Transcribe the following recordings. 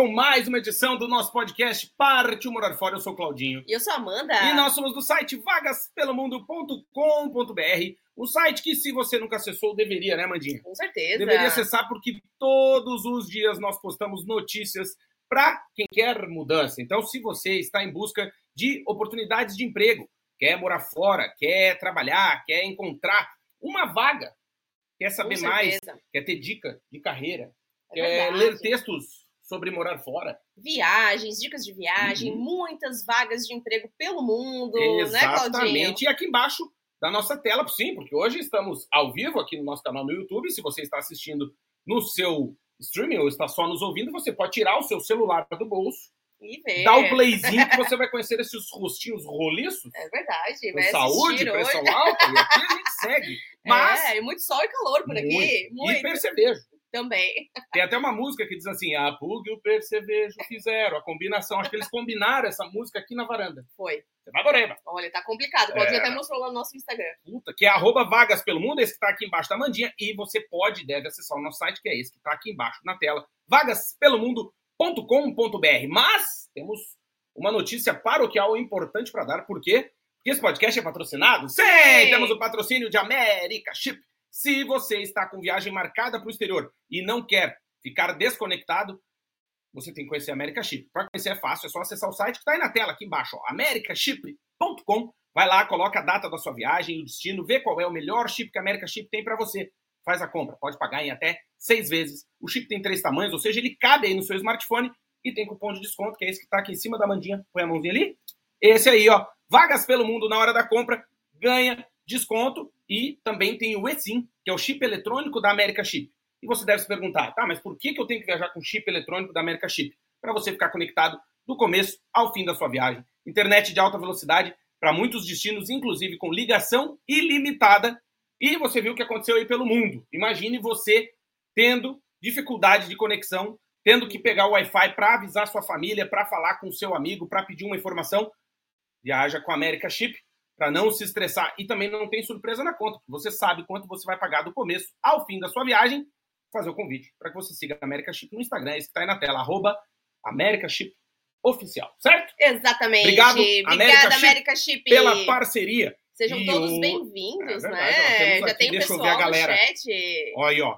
Com mais uma edição do nosso podcast Parte o Morar Fora. Eu sou o Claudinho. E eu sou a Amanda. E nós somos do site vagaspelomundo.com.br. Um site que, se você nunca acessou, deveria, né, Mandinha? Com certeza. Deveria acessar porque todos os dias nós postamos notícias para quem quer mudança. Então, se você está em busca de oportunidades de emprego, quer morar fora, quer trabalhar, quer encontrar uma vaga, quer saber mais, quer ter dica de carreira, É quer verdade. ler textos sobre morar fora. Viagens, dicas de viagem, Uhum. muitas vagas de emprego pelo mundo, né, Claudinho? Exatamente. E aqui embaixo da nossa tela, sim, porque hoje estamos ao vivo aqui no nosso canal no YouTube. Se você está assistindo no seu streaming ou está só nos ouvindo, você pode tirar o seu celular do bolso, E ver. dar o playzinho que você vai conhecer esses rostinhos roliços. É verdade, Com saúde, pressão hoje. alta, e aqui a gente segue. Mas, É, muito sol e calor por aqui. muito. Muito. e percevejo. Também. Tem até uma música que diz assim: a Pug e o percevejo fizeram a combinação. Acho que eles combinaram essa música aqui na varanda. Foi. Você vai adorar, Olha, tá complicado. Claudinho É. até mostrou lá no nosso Instagram. puta, que é arroba vagas pelo mundo, esse que está aqui embaixo da Mandinha, e você pode, deve acessar o nosso site, que é esse que está aqui embaixo na tela, vagaspelomundo.com.br. Mas temos uma notícia paroquial importante para dar, por quê? Porque esse podcast é patrocinado? Sim! Sim. Temos o patrocínio de América Chip. Se você está com viagem marcada para o exterior e não quer ficar desconectado, você tem que conhecer a América Chip. Para conhecer é fácil, é só acessar o site que está aí na tela, aqui embaixo, ó, americaship.com. Vai lá, coloca a data da sua viagem, o destino, vê qual é o melhor chip que a América Chip tem para você. Faz a compra, pode pagar em até seis vezes. O chip tem três tamanhos, ou seja, ele cabe aí no seu smartphone e tem cupom de desconto, que é esse que está aqui em cima da mandinha. Põe a mãozinha ali. Esse aí, ó. Vagas pelo mundo na hora da compra, ganha desconto e também tem o eSIM, que é o chip eletrônico da América Chip. E você deve se perguntar, tá, mas por que, que eu tenho que viajar com chip eletrônico da América Chip? Para você ficar conectado do começo ao fim da sua viagem. Internet de alta velocidade para muitos destinos, inclusive com ligação ilimitada. E você viu o que aconteceu aí pelo mundo. Imagine você tendo dificuldade de conexão, tendo que pegar o Wi-Fi para avisar sua família, para falar com seu amigo, para pedir uma informação. Viaja com a América Chip para não se estressar e também não tem surpresa na conta. Você sabe quanto você vai pagar do começo ao fim da sua viagem. Fazer o convite para que você siga a América Chip no Instagram, esse que está aí na tela, arroba América Chip Oficial, certo? Exatamente. Obrigado, Obrigada, América Chip, América Chip. Pela parceria. Sejam E todos o- bem-vindos, É verdade, né? Já aqui, tem o deixa eu ver pessoal a galera. no chat. Olha aí, ó.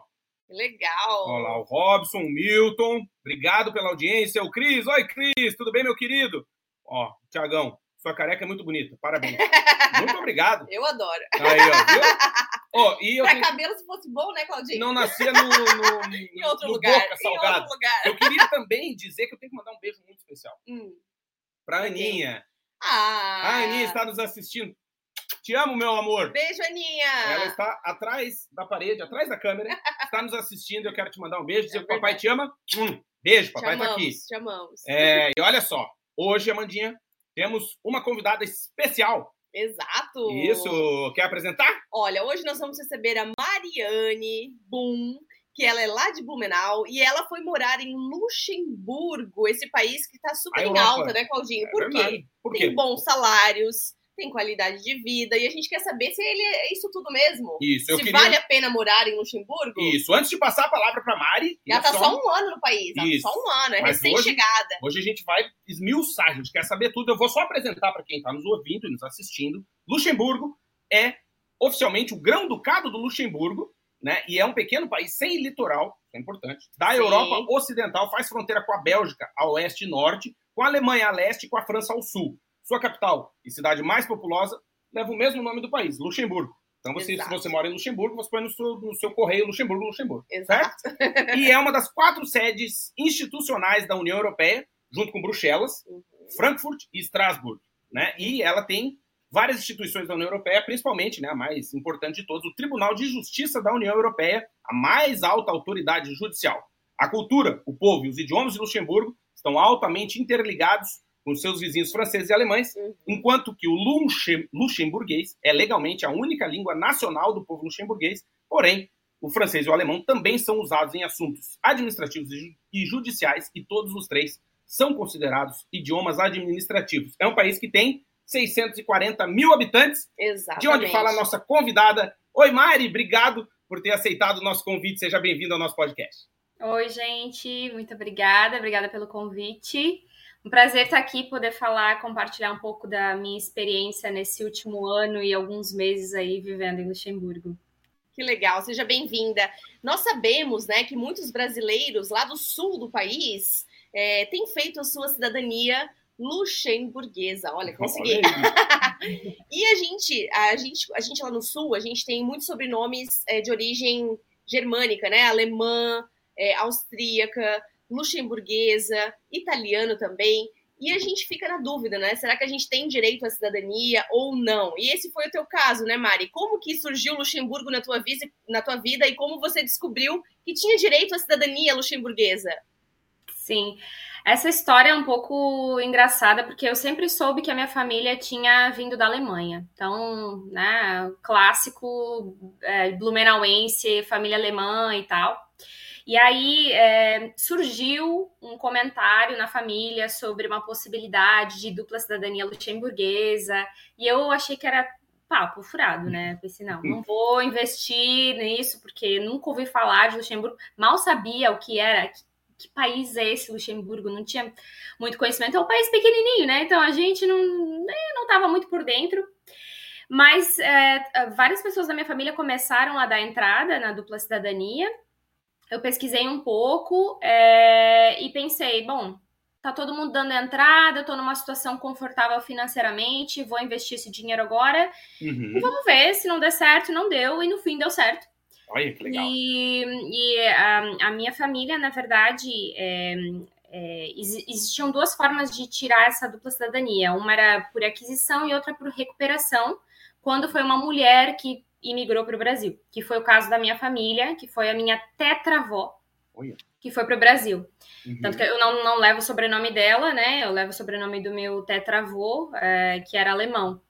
Que Legal. Olha lá, o Robson, o Milton. Obrigado pela audiência. O Cris. Oi, Cris. Tudo bem, meu querido? Ó, Tiagão, sua careca é muito bonita. Parabéns. muito obrigado. Eu adoro. Aí, ó, viu? Ó, e Pra tenho- cabelo, se fosse bom, né, Claudinho? não nascia no, no, em outro no lugar. Boca Salgado. outro lugar. Eu queria também dizer que eu tenho que mandar um beijo muito especial Hum. pra? Aninha. Ah. A Aninha está nos assistindo. Te amo, meu amor. Beijo, Aninha. Ela está atrás da parede, atrás da câmera, está nos assistindo. Eu quero te mandar um beijo, dizer É que o papai te ama. Hum, beijo, Te papai tá aqui. amamos, te amamos. É, e olha só, hoje, Amandinha, temos uma convidada especial. Exato. Isso, quer apresentar? Olha, hoje nós vamos receber a Mariane Boom, que ela é lá de Blumenau e ela foi morar em Luxemburgo, esse país que tá super em alta, né, Claudinho? É Por quê? verdade. Por Tem quê? bons salários, tem qualidade de vida e a gente quer saber se ele é isso tudo mesmo. Isso, eu se queria. vale a pena morar em Luxemburgo? Isso, antes de passar a palavra para Mari, Já eu tá só- um ano no país, tá Isso. só um ano, é recém-chegada. hoje a gente vai esmiuçar, a gente quer saber tudo. Eu vou só apresentar para quem está nos ouvindo e nos assistindo. Luxemburgo é oficialmente o grão-ducado do Luxemburgo, né? E é um pequeno país sem litoral, isso é importante. Da Sim. Europa Ocidental, faz fronteira com a Bélgica a oeste e norte, com a Alemanha a leste e com a França ao sul. Sua capital e cidade mais populosa leva o mesmo nome do país, Luxemburgo. Então, você, se você mora em Luxemburgo, você põe no seu, no seu correio Luxemburgo, Luxemburgo. Exato. E é uma das quatro sedes institucionais da União Europeia, junto com Bruxelas, Uhum. Frankfurt e Estrasburgo. Né? E ela tem várias instituições da União Europeia, principalmente né, a mais importante de todos, o Tribunal de Justiça da União Europeia, a mais alta autoridade judicial. A cultura, o povo e os idiomas de Luxemburgo estão altamente interligados com seus vizinhos franceses e alemães, Uhum. enquanto que o luxem- luxemburguês é legalmente a única língua nacional do povo luxemburguês, porém, o francês e o alemão também são usados em assuntos administrativos e e judiciais, e todos os três são considerados idiomas administrativos. É um país que tem 640 mil habitantes, Exatamente. de onde fala a nossa convidada. Oi, Mari, obrigado por ter aceitado o nosso convite. Seja bem-vindo ao nosso podcast. Oi, gente, muito obrigada, obrigada pelo convite. Um prazer estar aqui, poder falar, compartilhar um pouco da minha experiência nesse último ano e alguns meses aí vivendo em Luxemburgo. Que legal, seja bem-vinda. Nós sabemos, né, que muitos brasileiros lá do sul do país é, têm feito a sua cidadania luxemburguesa. Olha, consegui. e a gente, a gente, a gente lá no sul, a gente tem muitos sobrenomes é, de origem germânica, né? Alemã, é, austríaca, luxemburguesa, italiano também. E a gente fica na dúvida, né? Será que a gente tem direito à cidadania ou não? E esse foi o teu caso, né, Mari? Como que surgiu Luxemburgo na tua, vida, na tua vida e como você descobriu que tinha direito à cidadania luxemburguesa? Sim. Essa história é um pouco engraçada, porque eu sempre soube que a minha família tinha vindo da Alemanha. Então, né, clássico é, blumenauense, família alemã e tal. E aí é, surgiu um comentário na família sobre uma possibilidade de dupla cidadania luxemburguesa, e eu achei que era papo furado, né? Pensei, não, não vou investir nisso, porque nunca ouvi falar de Luxemburgo, mal sabia o que era, que, país é esse Luxemburgo, não tinha muito conhecimento, é um país pequenininho, né? Então a gente não né, estava muito por dentro. Mas é, várias pessoas da minha família começaram a dar entrada na dupla cidadania, eu pesquisei um pouco é, e pensei, bom, tá todo mundo dando entrada, eu tô numa situação confortável financeiramente, vou investir esse dinheiro agora uhum. e vamos ver se não der certo, não deu, e no fim deu certo. Olha, que legal. E, e a, a, minha família, na verdade, é, é, existiam duas formas de tirar essa dupla cidadania. Uma era por aquisição e outra por recuperação, quando foi uma mulher que e migrou para o Brasil, que foi o caso da minha família, que foi a minha tetravó, que foi para o Brasil. Uhum. Tanto que eu não, não levo o sobrenome dela, né? Eu levo o sobrenome do meu tetravô, é, que era alemão.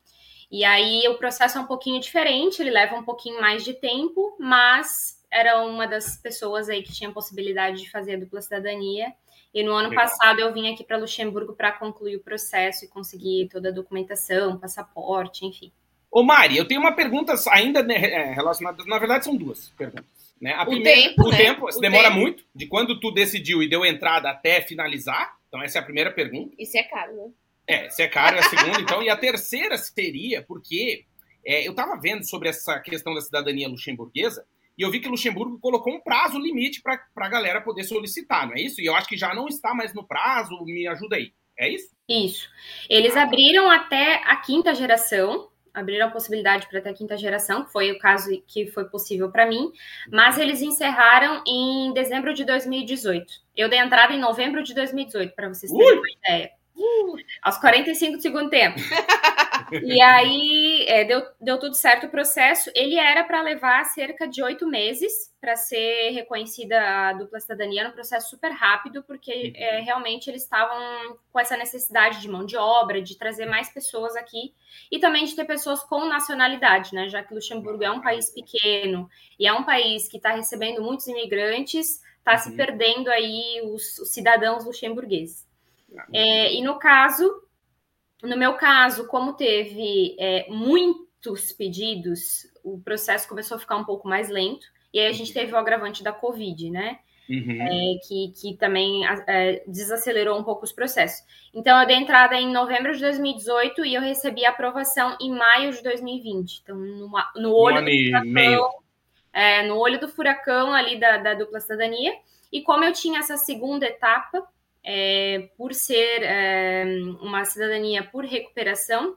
E aí o processo é um pouquinho diferente, ele leva um pouquinho mais de tempo, mas era uma das pessoas aí que tinha possibilidade de fazer a dupla cidadania. E no ano Legal. passado eu vim aqui para Luxemburgo para concluir o processo e conseguir toda a documentação, passaporte, enfim. Ô Mari, eu tenho uma pergunta ainda né, é, relacionada. Na verdade, são duas perguntas. Né? A o primeira, tempo, o né? tempo, o demora tempo. muito, de quando tu decidiu e deu entrada até finalizar. Então, essa é a primeira pergunta. Isso é caro, né? É, se é caro é a segunda, então. E a terceira seria porque é, eu estava vendo sobre essa questão da cidadania luxemburguesa e eu vi que Luxemburgo colocou um prazo limite para a galera poder solicitar, não é isso? E eu acho que já não está mais no prazo, me ajuda aí. É isso? Isso. Eles ah. abriram até a quinta geração, abriram a possibilidade para ter a quinta geração, que foi o caso que foi possível para mim, mas eles encerraram em dezembro de 2018. Eu dei entrada em novembro de 2018, para vocês terem uma ideia. Uh, aos 45 do segundo tempo. e aí é, deu, deu tudo certo o processo. Ele era para levar cerca de oito meses para ser reconhecida a dupla cidadania, um processo super rápido, porque é, realmente eles estavam com essa necessidade de mão de obra, de trazer mais pessoas aqui e também de ter pessoas com nacionalidade, né? Já que Luxemburgo é um país pequeno e é um país que está recebendo muitos imigrantes, está se uhum. perdendo aí os, os cidadãos luxemburgueses. É, e no caso, no meu caso, como teve é, muitos pedidos, o processo começou a ficar um pouco mais lento. E aí a gente teve o agravante da Covid, né? Uhum. É, que, que também é, desacelerou um pouco os processos. Então, eu dei entrada em novembro de 2018 e eu recebi a aprovação em maio de 2020. Então, no, no olho um do furacão, é, no olho do furacão ali da, da dupla cidadania. E como eu tinha essa segunda etapa, é, por ser é, uma cidadania por recuperação,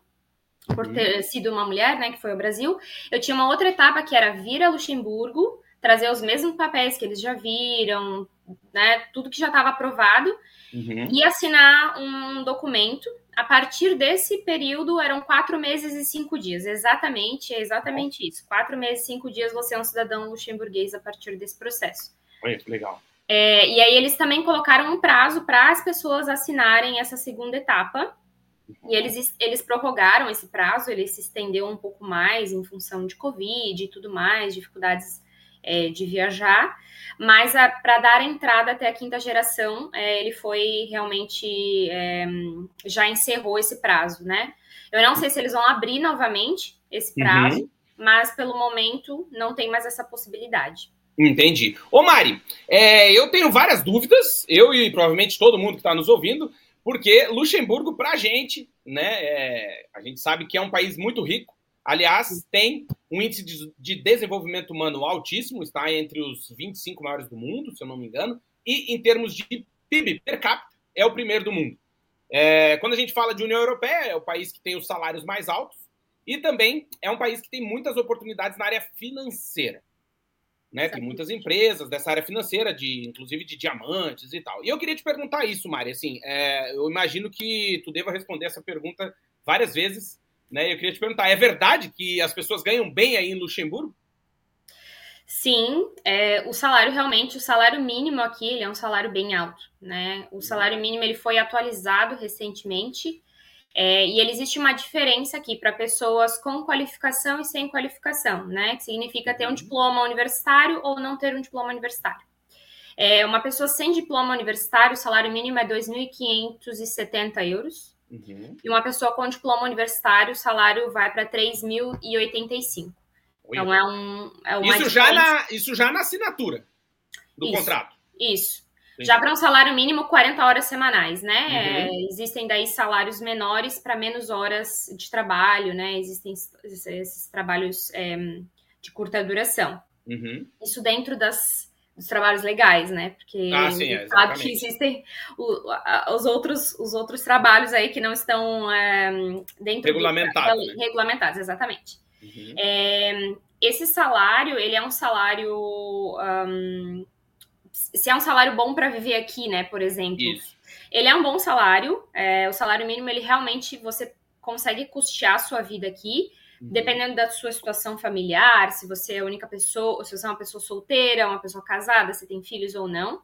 por ter uhum. sido uma mulher, né, que foi ao Brasil, eu tinha uma outra etapa que era vir a Luxemburgo, trazer os mesmos papéis que eles já viram, né, tudo que já estava aprovado, uhum. e assinar um documento. A partir desse período eram quatro meses e cinco dias, exatamente, é exatamente isso. Quatro meses e cinco dias você é um cidadão luxemburguês a partir desse processo. Olha, que legal. É, e aí eles também colocaram um prazo para as pessoas assinarem essa segunda etapa. E eles, eles prorrogaram esse prazo, ele se estendeu um pouco mais em função de Covid e tudo mais, dificuldades é, de viajar. Mas para dar entrada até a quinta geração, é, ele foi realmente é, já encerrou esse prazo, né? Eu não sei se eles vão abrir novamente esse prazo, uhum. mas pelo momento não tem mais essa possibilidade. Entendi. Ô Mari, é, eu tenho várias dúvidas, eu e provavelmente todo mundo que está nos ouvindo, porque Luxemburgo, para a gente, né, é, a gente sabe que é um país muito rico, aliás, tem um índice de, de, desenvolvimento humano altíssimo, está entre os 25 maiores do mundo, se eu não me engano, e em termos de PIB per capita, é o primeiro do mundo. É, quando a gente fala de União Europeia, é o país que tem os salários mais altos, e também é um país que tem muitas oportunidades na área financeira. Né? Tem muitas empresas dessa área financeira, de, inclusive de diamantes e tal. E eu queria te perguntar isso, Mari. Assim, é, eu imagino que tu deva responder essa pergunta várias vezes. Né? Eu queria te perguntar: é verdade que as pessoas ganham bem aí em Luxemburgo? Sim, é, o salário realmente, o salário mínimo aqui, ele é um salário bem alto, né? O salário mínimo ele foi atualizado recentemente é, e ele existe uma diferença aqui para pessoas com qualificação e sem qualificação, né? Que significa ter um uhum. diploma universitário ou não ter um diploma universitário. É, uma pessoa sem diploma universitário, o salário mínimo é 2.570 euros. Uhum. E uma pessoa com diploma universitário, o salário vai para 3.085. Então é um. É isso, já na, isso já na assinatura do isso, contrato. Isso. Já para um salário mínimo, 40 horas semanais, né? Uhum. É, existem daí salários menores para menos horas de trabalho, né? Existem esses, esses trabalhos é, de curta duração. Uhum. Isso dentro das, dos trabalhos legais, né? Porque ah, sim, é, sabe que existem o, a, os, outros, os outros trabalhos aí que não estão é, dentro regulamentados. Do, né? Regulamentados, exatamente. Uhum. É, esse salário, ele é um salário. Um, se é um salário bom para viver aqui, né, por exemplo. Isso. Ele é um bom salário. É, o salário mínimo, ele realmente você consegue custear a sua vida aqui, uhum. dependendo da sua situação familiar, se você é a única pessoa, se você é uma pessoa solteira, uma pessoa casada, se tem filhos ou não.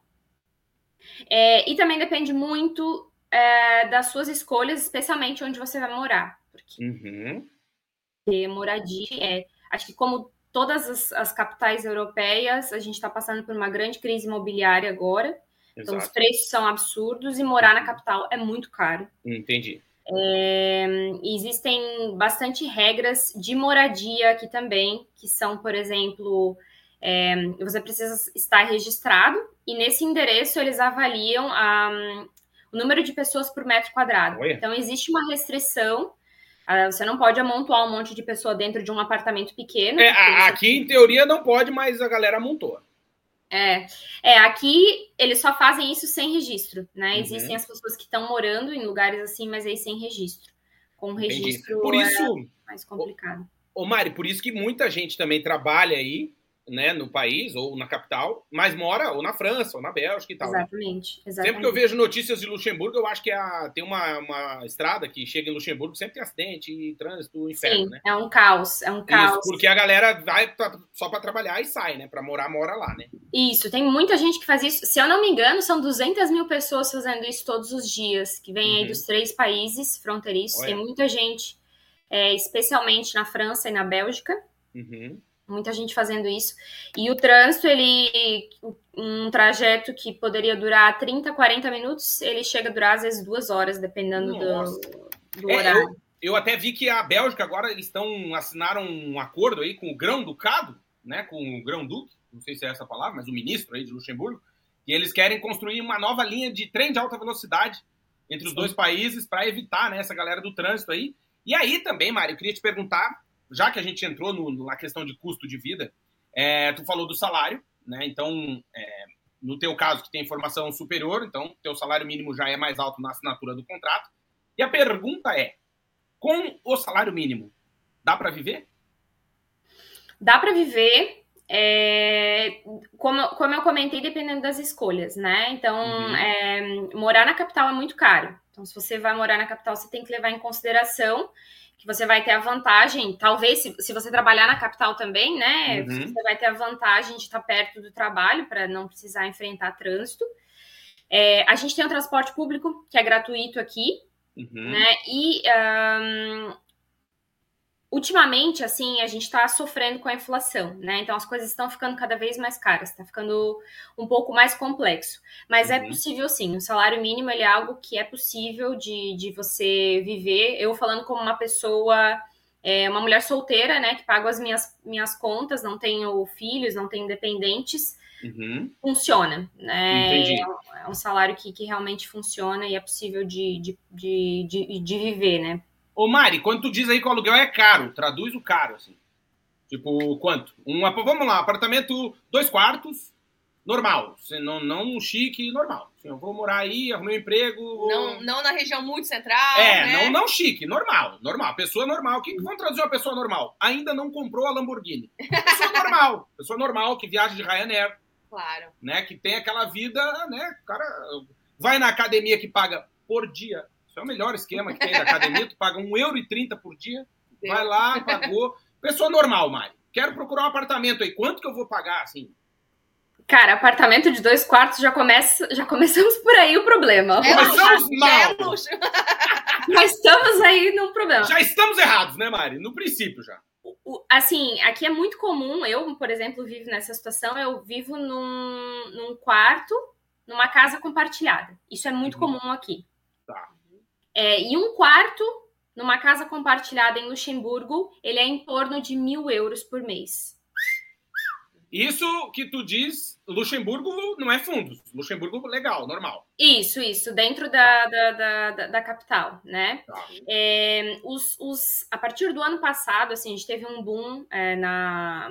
É, e também depende muito é, das suas escolhas, especialmente onde você vai morar. Porque uhum. moradia é. Acho que como todas as, as capitais europeias, a gente está passando por uma grande crise imobiliária agora. Exato. Então, os preços são absurdos e morar na capital é muito caro. Entendi. É, existem bastante regras de moradia aqui também, que são, por exemplo, é, você precisa estar registrado e nesse endereço eles avaliam a, o número de pessoas por metro quadrado. Oi. Então, existe uma restrição você não pode amontoar um monte de pessoa dentro de um apartamento pequeno. É, aqui, em teoria, não pode, mas a galera amontoa. É, é, aqui eles só fazem isso sem registro, né? Uhum. Existem as pessoas que estão morando em lugares assim, mas aí sem registro. Com registro por isso, é mais complicado. Ô, Mari, por isso que muita gente também trabalha aí né, no país ou na capital, mas mora ou na França ou na Bélgica e tal. Exatamente. exatamente. Sempre que eu vejo notícias de Luxemburgo, eu acho que é a, tem uma, uma estrada que chega em Luxemburgo, sempre tem acidente e trânsito, inferno, Sim, né? É um caos, é um caos. Isso, porque a galera vai pra, só para trabalhar e sai, né? Para morar, mora lá, né? Isso, tem muita gente que faz isso. Se eu não me engano, são 200 mil pessoas fazendo isso todos os dias, que vêm uhum. aí dos três países fronteiriços. Olha. Tem muita gente, é, especialmente na França e na Bélgica. Uhum muita gente fazendo isso. E o trânsito, ele um trajeto que poderia durar 30, 40 minutos, ele chega a durar às vezes duas horas, dependendo do, do é, horário. Eu, eu, até vi que a Bélgica agora eles estão assinaram um acordo aí com o Grão Ducado, né, com o Grão Duque, não sei se é essa palavra, mas o ministro aí de Luxemburgo, e eles querem construir uma nova linha de trem de alta velocidade entre os Sim. dois países para evitar né, essa galera do trânsito aí. E aí também, Mário, eu queria te perguntar já que a gente entrou no, na questão de custo de vida, é, tu falou do salário, né? Então, é, no teu caso, que tem formação superior, então teu salário mínimo já é mais alto na assinatura do contrato. E a pergunta é: com o salário mínimo, dá para viver? Dá para viver. É, como, como eu comentei, dependendo das escolhas, né? Então, uhum. é, morar na capital é muito caro. Então, se você vai morar na capital, você tem que levar em consideração que você vai ter a vantagem, talvez se, se você trabalhar na capital também, né? Uhum. Você vai ter a vantagem de estar perto do trabalho para não precisar enfrentar trânsito. É, a gente tem o transporte público, que é gratuito aqui, uhum. né? E um, ultimamente, assim, a gente está sofrendo com a inflação, né? Então as coisas estão ficando cada vez mais caras, está ficando um pouco mais complexo. Mas é uhum. é possível sim, o salário mínimo é algo que é possível de, de você viver. Eu falando como uma pessoa É uma mulher solteira, né, que paga as minhas, minhas contas, não tenho filhos, não tenho dependentes. Uhum. Funciona, né? Entendi. É um, é um salário que, que realmente funciona e é possível de, de, de, de, de viver, né? Ô Mari, quando tu diz aí que o aluguel é caro, traduz o caro, assim. Tipo, quanto? Um, vamos lá, apartamento, dois quartos, normal. Não, não chique, normal. Assim, eu vou morar aí, arrumei um emprego. Não, não na região muito central. É, né? não, não chique, normal. Normal. Pessoa normal. O que, que vamos traduzir uma pessoa normal? Ainda não comprou a Lamborghini. Pessoa normal. Pessoa normal que viaja de Ryanair. Claro. Né? Que tem aquela vida, né? O cara vai na academia que paga por dia. Isso é o melhor esquema que tem da academia. tu paga 1,30€ por dia. Deus. Vai lá, pagou. Pessoa normal, Mari. Quero procurar um apartamento aí. Quanto que eu vou pagar, assim? Cara, apartamento de dois quartos já começa, já começamos por aí o problema. É Começamos luxo, mal. É luxo. Mas estamos aí no problema. Já estamos errados, né, Mari? No princípio já. O, assim, aqui é muito comum, eu, por exemplo, vivo nessa situação, eu vivo num, num quarto, numa casa compartilhada. Isso é muito uhum. comum aqui. É, e um quarto numa casa compartilhada em Luxemburgo, ele é em torno de mil euros por mês. Isso que tu diz, Luxemburgo não é fundos. Luxemburgo legal, normal. Isso, isso, dentro da, da, da, da capital, né? Tá. É, os, os, a partir do ano passado, assim, a gente teve um boom é, na,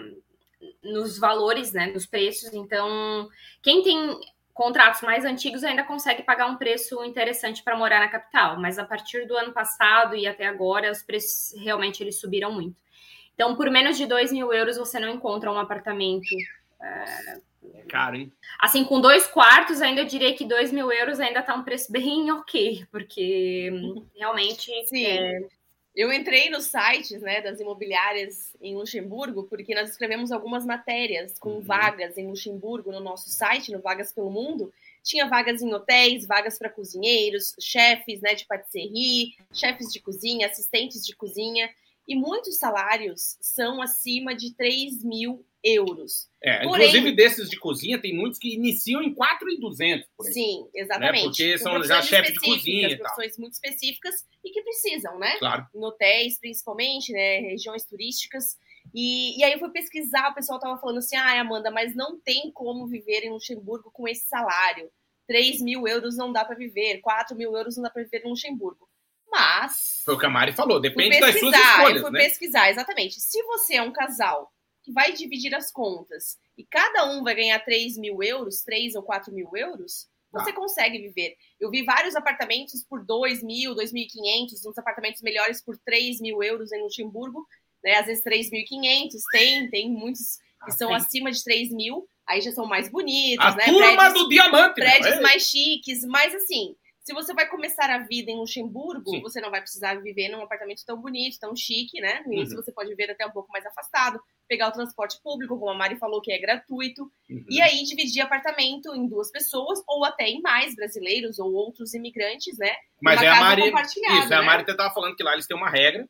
nos valores, né? Nos preços. Então, quem tem contratos mais antigos ainda consegue pagar um preço interessante para morar na capital, mas a partir do ano passado e até agora, os preços realmente eles subiram muito. Então, por menos de 2 mil euros, você não encontra um apartamento. É... Caro, hein? Assim, com dois quartos, ainda eu diria que 2 mil euros ainda tá um preço bem ok, porque realmente. Sim. É... Eu entrei nos sites né, das imobiliárias em Luxemburgo, porque nós escrevemos algumas matérias com uhum. vagas em Luxemburgo no nosso site, no Vagas pelo Mundo. Tinha vagas em hotéis, vagas para cozinheiros, chefes né, de patisserie, chefes de cozinha, assistentes de cozinha e muitos salários são acima de 3 mil euros. É, Porém, inclusive desses de cozinha, tem muitos que iniciam em 4,200 por aí. Sim, exatamente. Né? Porque são já chefes de cozinha. Profissões muito específicas e que precisam, né? Claro. Em hotéis, principalmente, né? Regiões turísticas. E, e aí eu fui pesquisar, o pessoal tava falando assim, ah, Amanda, mas não tem como viver em Luxemburgo com esse salário. 3 mil euros não dá para viver, 4 mil euros não dá para viver em Luxemburgo. Mas. Foi o que a Mari falou, depende das suas escolhas. Eu fui né? pesquisar, exatamente. Se você é um casal que vai dividir as contas e cada um vai ganhar 3 mil euros, 3 ou 4 mil euros, você ah. consegue viver. Eu vi vários apartamentos por 2 mil, 2.500, uns apartamentos melhores por 3 mil euros em Luxemburgo, né? Às vezes 3.500, tem, tem muitos que ah, são tem. acima de 3 mil, aí já são mais bonitos, a né? turma prédios, do diamante! Prédios é? mais chiques, mas assim, se você vai começar a vida em Luxemburgo, Sim. você não vai precisar viver num apartamento tão bonito, tão chique, né? No início uhum. você pode viver até um pouco mais afastado, pegar o transporte público, como a Mari falou, que é gratuito, uhum. e aí dividir apartamento em duas pessoas, ou até em mais brasileiros ou outros imigrantes, né? Mas é a Mari. Isso, né? a Mari estava falando que lá eles têm uma regra.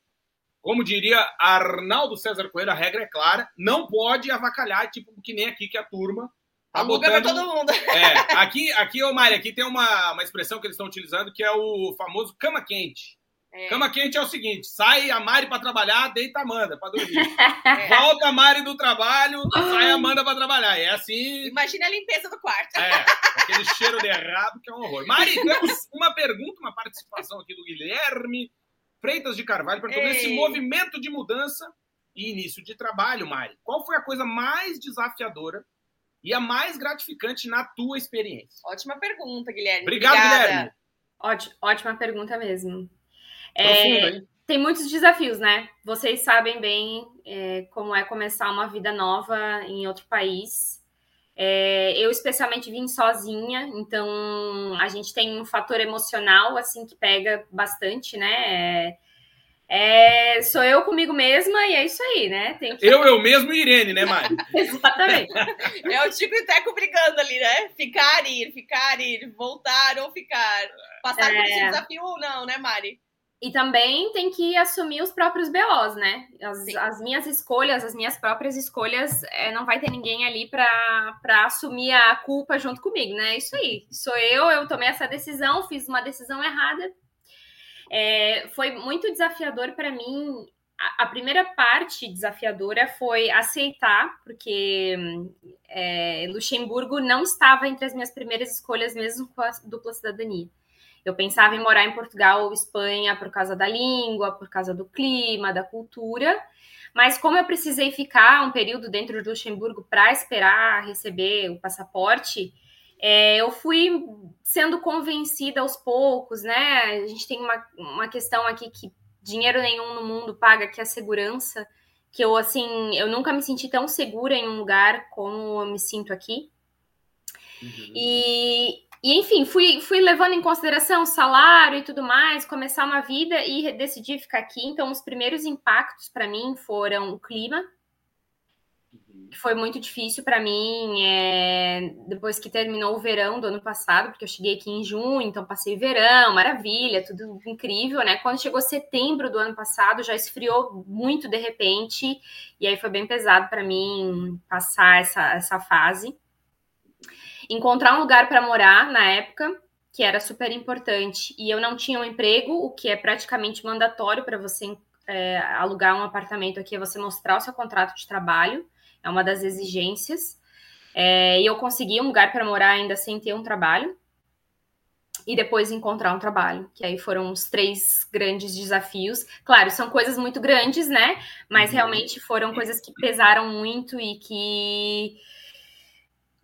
Como diria Arnaldo César Coelho, a regra é clara, não pode avacalhar, tipo, que nem aqui que a turma Tá Aluga botando... pra todo mundo. É, aqui, aqui, ô Mari, aqui tem uma, uma expressão que eles estão utilizando que é o famoso cama quente. É. Cama quente é o seguinte: sai a Mari para trabalhar, deita a Amanda para dormir. É. Volta a Mari do trabalho, sai a Amanda para trabalhar. É assim. Imagina a limpeza do quarto. É, aquele cheiro de errado que é um horror. Mari, temos uma pergunta, uma participação aqui do Guilherme Freitas de Carvalho, para esse movimento de mudança e início de trabalho, Mari. Qual foi a coisa mais desafiadora e a mais gratificante na tua experiência? Ótima pergunta, Guilherme. Obrigado, Obrigada. Guilherme. Ótima, ótima pergunta mesmo. É, tem muitos desafios, né? Vocês sabem bem é, como é começar uma vida nova em outro país. É, eu especialmente vim sozinha, então a gente tem um fator emocional assim que pega bastante, né? É, é, sou eu comigo mesma e é isso aí, né? Que... Eu, eu mesmo e Irene, né, Mari? Exatamente. é o Tico e Teco brigando ali, né? Ficar, ir, ficar, ir, voltar ou ficar. Passar é... por esse desafio ou não, né, Mari? E também tem que assumir os próprios BOs, né? As, as minhas escolhas, as minhas próprias escolhas, é, não vai ter ninguém ali para assumir a culpa junto comigo, né? É isso aí. Sou eu, eu tomei essa decisão, fiz uma decisão errada, é, foi muito desafiador para mim a, a primeira parte desafiadora foi aceitar, porque é, Luxemburgo não estava entre as minhas primeiras escolhas, mesmo com a dupla cidadania. Eu pensava em morar em Portugal ou Espanha por causa da língua, por causa do clima, da cultura. Mas como eu precisei ficar um período dentro do Luxemburgo para esperar receber o passaporte, é, eu fui sendo convencida aos poucos, né? A gente tem uma, uma questão aqui que dinheiro nenhum no mundo paga, que é a segurança. Que eu, assim, eu nunca me senti tão segura em um lugar como eu me sinto aqui. Uhum. E, e, enfim, fui, fui levando em consideração salário e tudo mais, começar uma vida e decidi ficar aqui. Então, os primeiros impactos para mim foram o clima, que foi muito difícil para mim é, depois que terminou o verão do ano passado, porque eu cheguei aqui em junho, então passei verão, maravilha, tudo incrível, né? Quando chegou setembro do ano passado, já esfriou muito de repente, e aí foi bem pesado para mim passar essa, essa fase. Encontrar um lugar para morar na época, que era super importante, e eu não tinha um emprego, o que é praticamente mandatório para você é, alugar um apartamento aqui, é você mostrar o seu contrato de trabalho é uma das exigências. É, e eu consegui um lugar para morar ainda sem ter um trabalho. E depois encontrar um trabalho, que aí foram os três grandes desafios. Claro, são coisas muito grandes, né? Mas uhum. realmente foram coisas que pesaram muito e que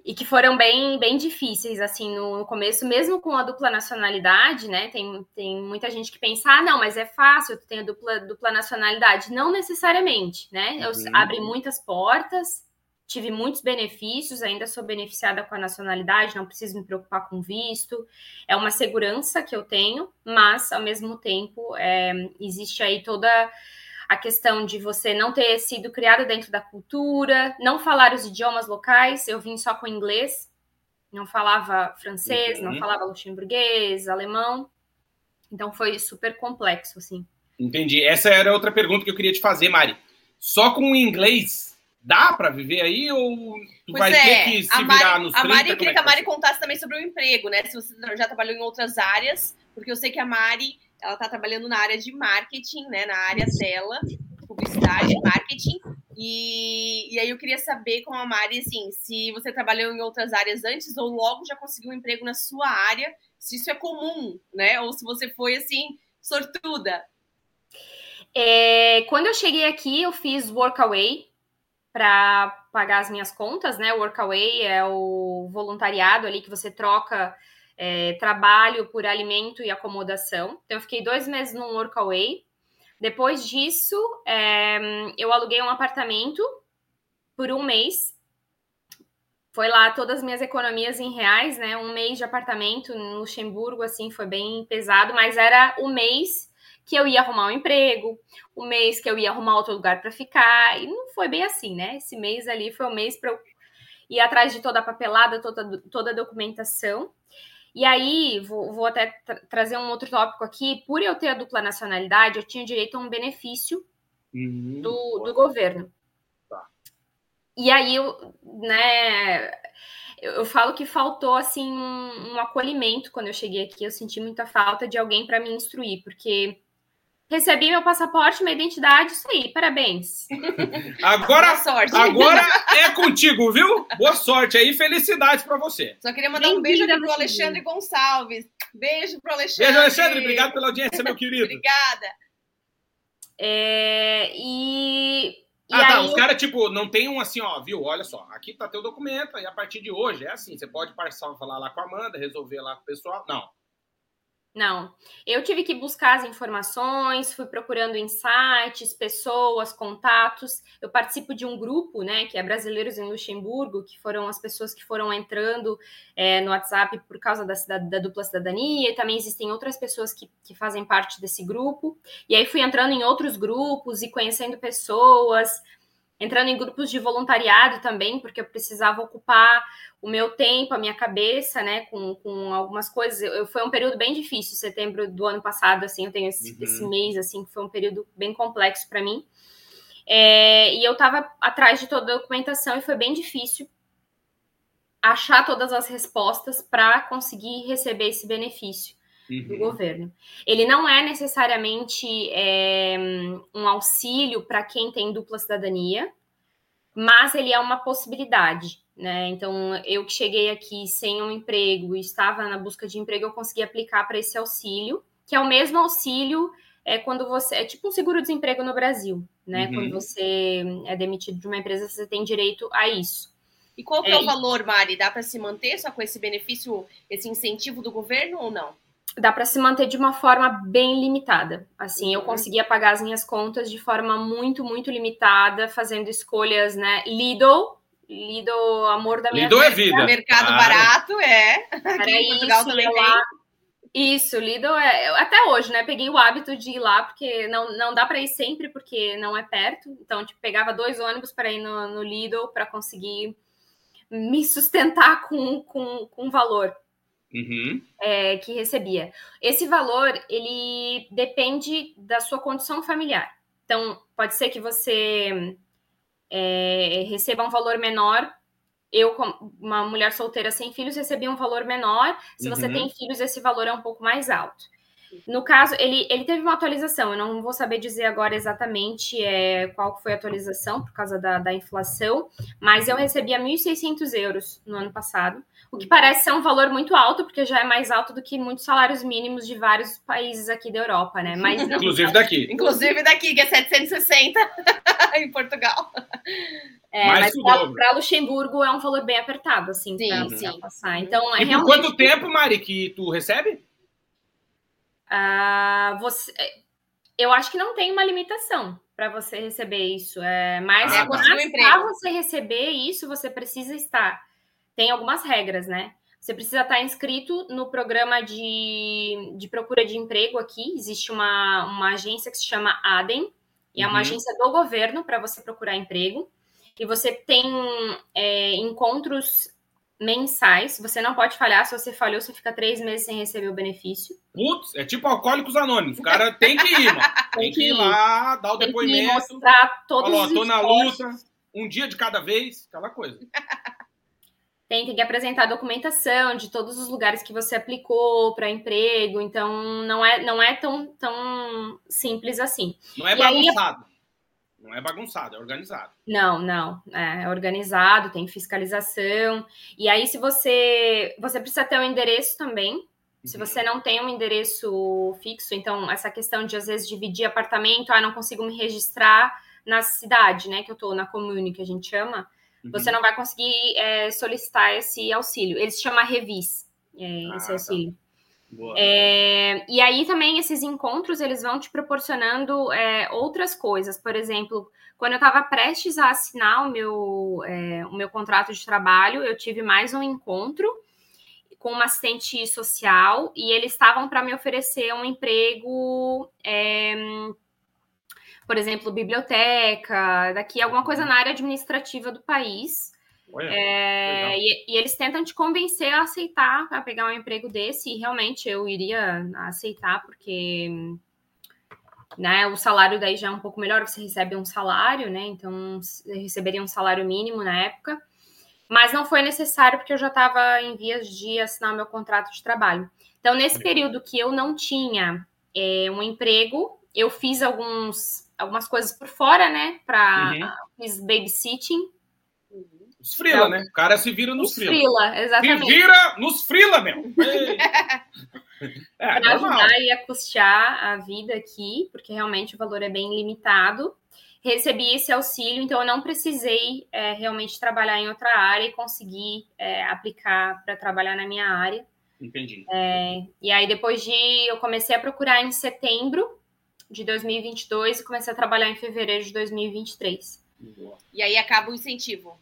e que foram bem, bem difíceis, assim, no, no, começo, mesmo com a dupla nacionalidade, né, tem, tem muita gente que pensa, ah, não, mas é fácil, tu tem a dupla, dupla nacionalidade. Não necessariamente, né, eu uhum. abre muitas portas, tive muitos benefícios, ainda sou beneficiada com a nacionalidade, não preciso me preocupar com visto, é uma segurança que eu tenho, mas, ao mesmo tempo, é, existe aí toda a questão de você não ter sido criado dentro da cultura, não falar os idiomas locais. Eu vim só com inglês, não falava francês, uhum. não falava luxemburguês, alemão. Então foi super complexo, assim. Entendi. Essa era outra pergunta que eu queria te fazer, Mari. Só com o inglês dá para viver aí ou tu pois vai é. ter que se a Mari, virar nos 30? A Mari, eu queria é que a Mari contasse também sobre o emprego, né? Se você já trabalhou em outras áreas, porque eu sei que a Mari ela está trabalhando na área de marketing, né? Na área dela, publicidade, marketing. E, e aí eu queria saber com a Mari, assim, se você trabalhou em outras áreas antes ou logo já conseguiu um emprego na sua área, se isso é comum, né? Ou se você foi, assim, sortuda. É, quando eu cheguei aqui, eu fiz Workaway para pagar as minhas contas, né? Workaway é o voluntariado ali que você troca é, trabalho por alimento e acomodação. Então, eu fiquei dois meses num workaway. Depois disso, é, eu aluguei um apartamento por um mês. Foi lá todas as minhas economias em reais, né? Um mês de apartamento no Luxemburgo, assim, foi bem pesado, mas era o mês que eu ia arrumar um emprego, o mês que eu ia arrumar outro lugar para ficar, e não foi bem assim, né? Esse mês ali foi o mês para eu ir atrás de toda a papelada, toda, toda a documentação. E aí, vou, vou até tra trazer um outro tópico aqui. Por eu ter a dupla nacionalidade, eu tinha direito a um benefício uhum, do, do governo. Tá. E aí, eu, né, eu, eu, falo que faltou, assim, um, um acolhimento quando eu cheguei aqui. Eu senti muita falta de alguém para me instruir, porque Recebi meu passaporte, minha identidade, isso aí, parabéns. Agora, Boa sorte. agora é contigo, viu? Boa sorte aí, felicidades para você. Só queria mandar um beijo aqui pro Alexandre Gonçalves. Beijo pro Alexandre. Beijo, Alexandre. Obrigado pela audiência, meu querido. Obrigada. É, e. e ah, tá. Os caras, tipo, não tem um assim, ó, viu? Olha só, aqui tá teu documento, e a partir de hoje é assim: você pode passar, falar lá com a Amanda, resolver lá com o pessoal. Não. Não. Eu tive que buscar as informações, fui procurando insights, pessoas, contatos. Eu participo de um grupo, né, que é Brasileiros em Luxemburgo, que foram as pessoas que foram entrando é, no WhatsApp por causa da, da, dupla cidadania, e também existem outras pessoas que, que fazem parte desse grupo. E aí fui entrando em outros grupos e conhecendo pessoas, entrando em grupos de voluntariado também, porque eu precisava ocupar o meu tempo, a minha cabeça, né, com, com algumas coisas. Eu, foi um período bem difícil, setembro do ano passado, assim, eu tenho esse, uhum. esse mês, assim, que foi um período bem complexo para mim. É, e eu estava atrás de toda a documentação e foi bem difícil achar todas as respostas para conseguir receber esse benefício. Uhum. do governo. Ele não é necessariamente é, um auxílio para quem tem dupla cidadania, mas ele é uma possibilidade. Né? Então, eu que cheguei aqui sem um emprego e estava na busca de emprego, eu consegui aplicar para esse auxílio, que é o mesmo auxílio é quando você. É tipo um seguro-desemprego no Brasil, né? Uhum. Quando você é demitido de uma empresa, você tem direito a isso. E qual que é, é o valor, Mari? Dá para se manter só com esse benefício, esse incentivo do governo ou não? Dá para se manter de uma forma bem limitada. Assim, uhum. eu conseguia pagar as minhas contas de forma muito, muito limitada, fazendo escolhas, né? Lidl, Lidl, amor da minha Lidl vida. é vida. Mercado ah. barato, é. Aqui em Portugal isso, também tem. Lá, isso, Lidl é. Até hoje, né? Peguei o hábito de ir lá, porque não, não dá para ir sempre, porque não é perto. Então, tipo, pegava dois ônibus para ir no, no Lidl para conseguir me sustentar com, com, com valor uhum. é, que recebia. Esse valor, ele depende da sua condição familiar. Então, pode ser que você é, receba um valor menor. Eu, uma mulher solteira sem filhos, recebi um valor menor. Se uhum. você tem filhos, esse valor é um pouco mais alto. No caso, ele, ele teve uma atualização, eu não vou saber dizer agora exatamente é, qual foi a atualização por causa da, da inflação, mas eu recebia 1.600 euros no ano passado, o que parece ser um valor muito alto, porque já é mais alto do que muitos salários mínimos de vários países aqui da Europa, né? Mas Inclusive daqui. Inclusive daqui, que é 760 em Portugal. É, mas para Luxemburgo é um valor bem apertado, assim, para passar. Então, é e por quanto tempo, Mari, que tu recebe? Uh, você, eu acho que não tem uma limitação para você receber isso. É, mas ah, para você receber isso, você precisa estar. Tem algumas regras, né? Você precisa estar inscrito no programa de, de procura de emprego aqui. Existe uma, uma agência que se chama ADEM, e é uma uhum. agência do governo para você procurar emprego. E você tem é, encontros mensais. Você não pode falhar. Se você falhou, você fica três meses sem receber o benefício. Putz, é tipo alcoólicos anônimos. O cara tem que ir, mano. Tem, que ir lá, dar o tem depoimento. Que mostrar todos falou, os tô na luta, um dia de cada vez, aquela coisa. Tem, tem que apresentar documentação de todos os lugares que você aplicou para emprego, então não é, não é tão, tão simples assim. Não é bagunçado. Não é bagunçado, é organizado. Não, não. É organizado, tem fiscalização. E aí, se você. Você precisa ter um endereço também. Uhum. Se você não tem um endereço fixo, então essa questão de às vezes dividir apartamento, ah, não consigo me registrar na cidade, né? Que eu tô na comune, que a gente chama, uhum. você não vai conseguir é, solicitar esse auxílio. Ele se chama Revis, é, ah, esse tá. auxílio. Tá. É, e aí também esses encontros eles vão te proporcionando é, outras coisas. Por exemplo, quando eu estava prestes a assinar o meu, é, o meu contrato de trabalho, eu tive mais um encontro com uma assistente social e eles estavam para me oferecer um emprego, é, por exemplo, biblioteca, daqui alguma coisa na área administrativa do país. É, e, e, eles tentam te convencer a aceitar, a pegar um emprego desse, e realmente eu iria aceitar, porque né, o salário daí já é um pouco melhor, você recebe um salário, né? Então eu receberia um salário mínimo na época. Mas não foi necessário porque eu já estava em vias de assinar meu contrato de trabalho. Então, nesse período que eu não tinha é, um emprego, eu fiz alguns, algumas coisas por fora, né? Para uhum. fiz babysitting os frila, então, né? O cara se vira nos, frila. frila. exatamente. Se vira nos frila, meu. é, pra ajudar e a custear a vida aqui, porque realmente o valor é bem limitado. Recebi esse auxílio, então eu não precisei é, realmente trabalhar em outra área e conseguir é, aplicar para trabalhar na minha área. Entendi. É, e aí, depois de. Eu comecei a procurar em setembro de 2022 e comecei a trabalhar em fevereiro de 2023. Boa. E aí acaba o incentivo.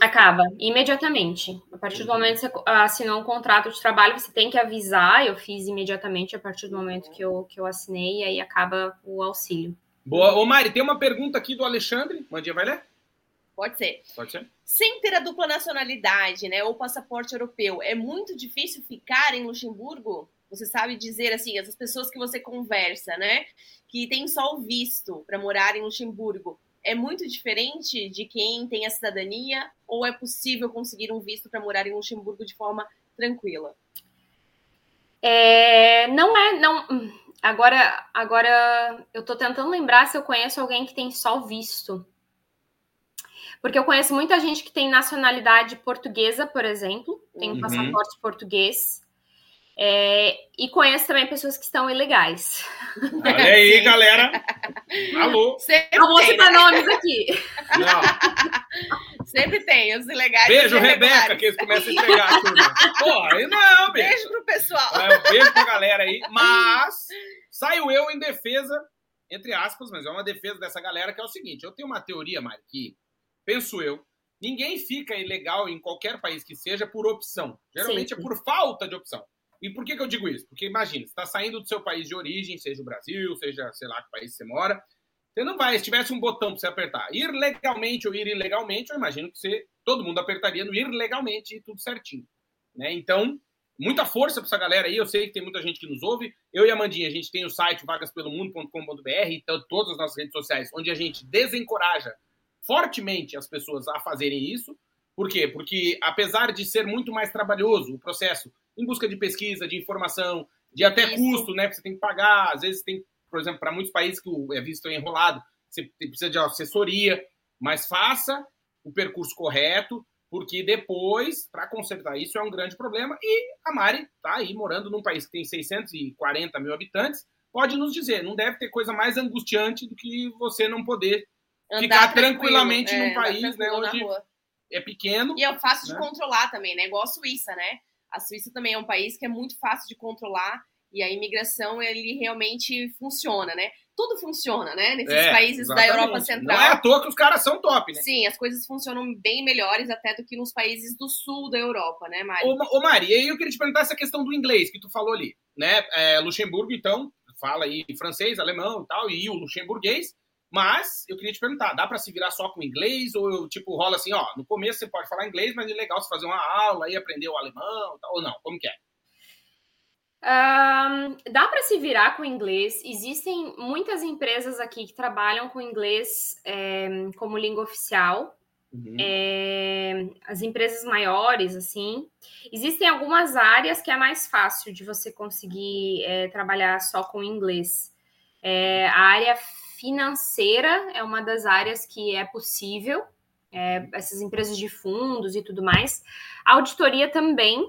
Acaba, imediatamente. A partir do momento que você assinou um contrato de trabalho, você tem que avisar. Eu fiz imediatamente a partir do momento que eu, que eu assinei, e aí acaba o auxílio. Boa. Ô, Mari, tem uma pergunta aqui do Alexandre. Mandinha, vai ler? Pode ser. Pode ser. Sem ter a dupla nacionalidade, né, ou passaporte europeu, é muito difícil ficar em Luxemburgo? Você sabe dizer, assim, as pessoas que você conversa, né, que tem só o visto para morar em Luxemburgo, é muito diferente de quem tem a cidadania ou é possível conseguir um visto para morar em Luxemburgo de forma tranquila? É, não é, não. Agora, agora eu tô tentando lembrar se eu conheço alguém que tem só visto. Porque eu conheço muita gente que tem nacionalidade portuguesa, por exemplo, tem um uhum. passaporte português. É, e conheço também pessoas que estão ilegais. Olha aí, galera. Alô. Sempre Não vou citar né? nomes aqui. Não. Sempre tem, os ilegais. Beijo, Rebeca, que eles começam a entregar a turma. Porra, aí não, beijo. Beijo pro pessoal. É, um beijo pra galera aí. Mas saio eu em defesa, entre aspas, mas é uma defesa dessa galera, que é o seguinte: eu tenho uma teoria, Mari, que penso eu. Ninguém fica ilegal em qualquer país que seja por opção. Geralmente Sim. é por falta de opção. E por que, que eu digo isso? Porque imagina, você está saindo do seu país de origem, seja o Brasil, seja, sei lá, que país você mora, você não vai, se tivesse um botão para você apertar, ir legalmente ou ir ilegalmente, eu imagino que você, todo mundo apertaria no ir legalmente e tudo certinho. Né? Então, muita força para essa galera aí, eu sei que tem muita gente que nos ouve. Eu e a Mandinha, a gente tem o site vagaspelomundo.com.br, então todas as nossas redes sociais, onde a gente desencoraja fortemente as pessoas a fazerem isso. Por quê? Porque apesar de ser muito mais trabalhoso o processo em busca de pesquisa, de informação, de até Isso. custo, né? Que você tem que pagar. Às vezes tem, por exemplo, para muitos países que o é visto é enrolado, você precisa de assessoria, mas faça o percurso correto, porque depois, para consertar isso, é um grande problema. E a Mari está aí morando num país que tem 640 mil habitantes, pode nos dizer, não deve ter coisa mais angustiante do que você não poder Andar ficar tranquilamente é, num país, né, onde é pequeno. E é fácil né? de controlar também, né? Igual a Suíça, né? A Suíça também é um país que é muito fácil de controlar e a imigração ele realmente funciona, né? Tudo funciona, né? Nesses é, países exatamente. da Europa Central. Não é à toa que os caras são top, né? Sim, as coisas funcionam bem melhores até do que nos países do sul da Europa, né, Mari? Ô, ô Mari, e aí eu queria te perguntar essa questão do inglês que tu falou ali, né? É, Luxemburgo, então, fala aí francês, alemão e tal, e o luxemburguês. Mas eu queria te perguntar, dá para se virar só com inglês ou tipo rola assim, ó, no começo você pode falar inglês, mas é legal você fazer uma aula e aprender o alemão, ou não? Como que é? Um, dá para se virar com inglês. Existem muitas empresas aqui que trabalham com inglês é, como língua oficial. Uhum. É, as empresas maiores, assim. Existem algumas áreas que é mais fácil de você conseguir é, trabalhar só com inglês. A área financeira é uma das áreas que é possível, é, essas empresas de fundos e tudo mais. A auditoria também,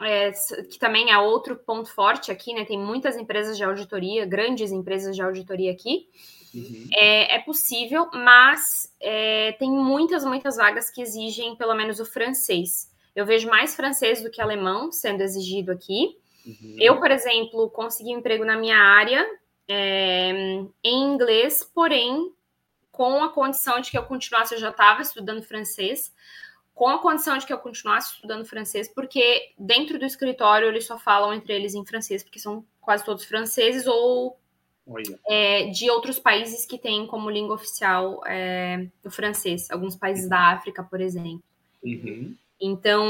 é, que também é outro ponto forte aqui, né? Tem muitas empresas de auditoria, grandes empresas de auditoria aqui. Uhum. É, é, possível, mas é, tem muitas, muitas vagas que exigem pelo menos o francês. Eu vejo mais francês do que alemão sendo exigido aqui. Uhum. Eu, por exemplo, consegui um emprego na minha área é, em inglês, porém com a condição de que eu continuasse, eu já estava estudando francês, com a condição de que eu continuasse estudando francês, porque dentro do escritório eles só falam entre eles em francês, porque são quase todos franceses ou é, de outros países que têm como língua oficial é, o francês, alguns países da África, por exemplo. Uhum. Então,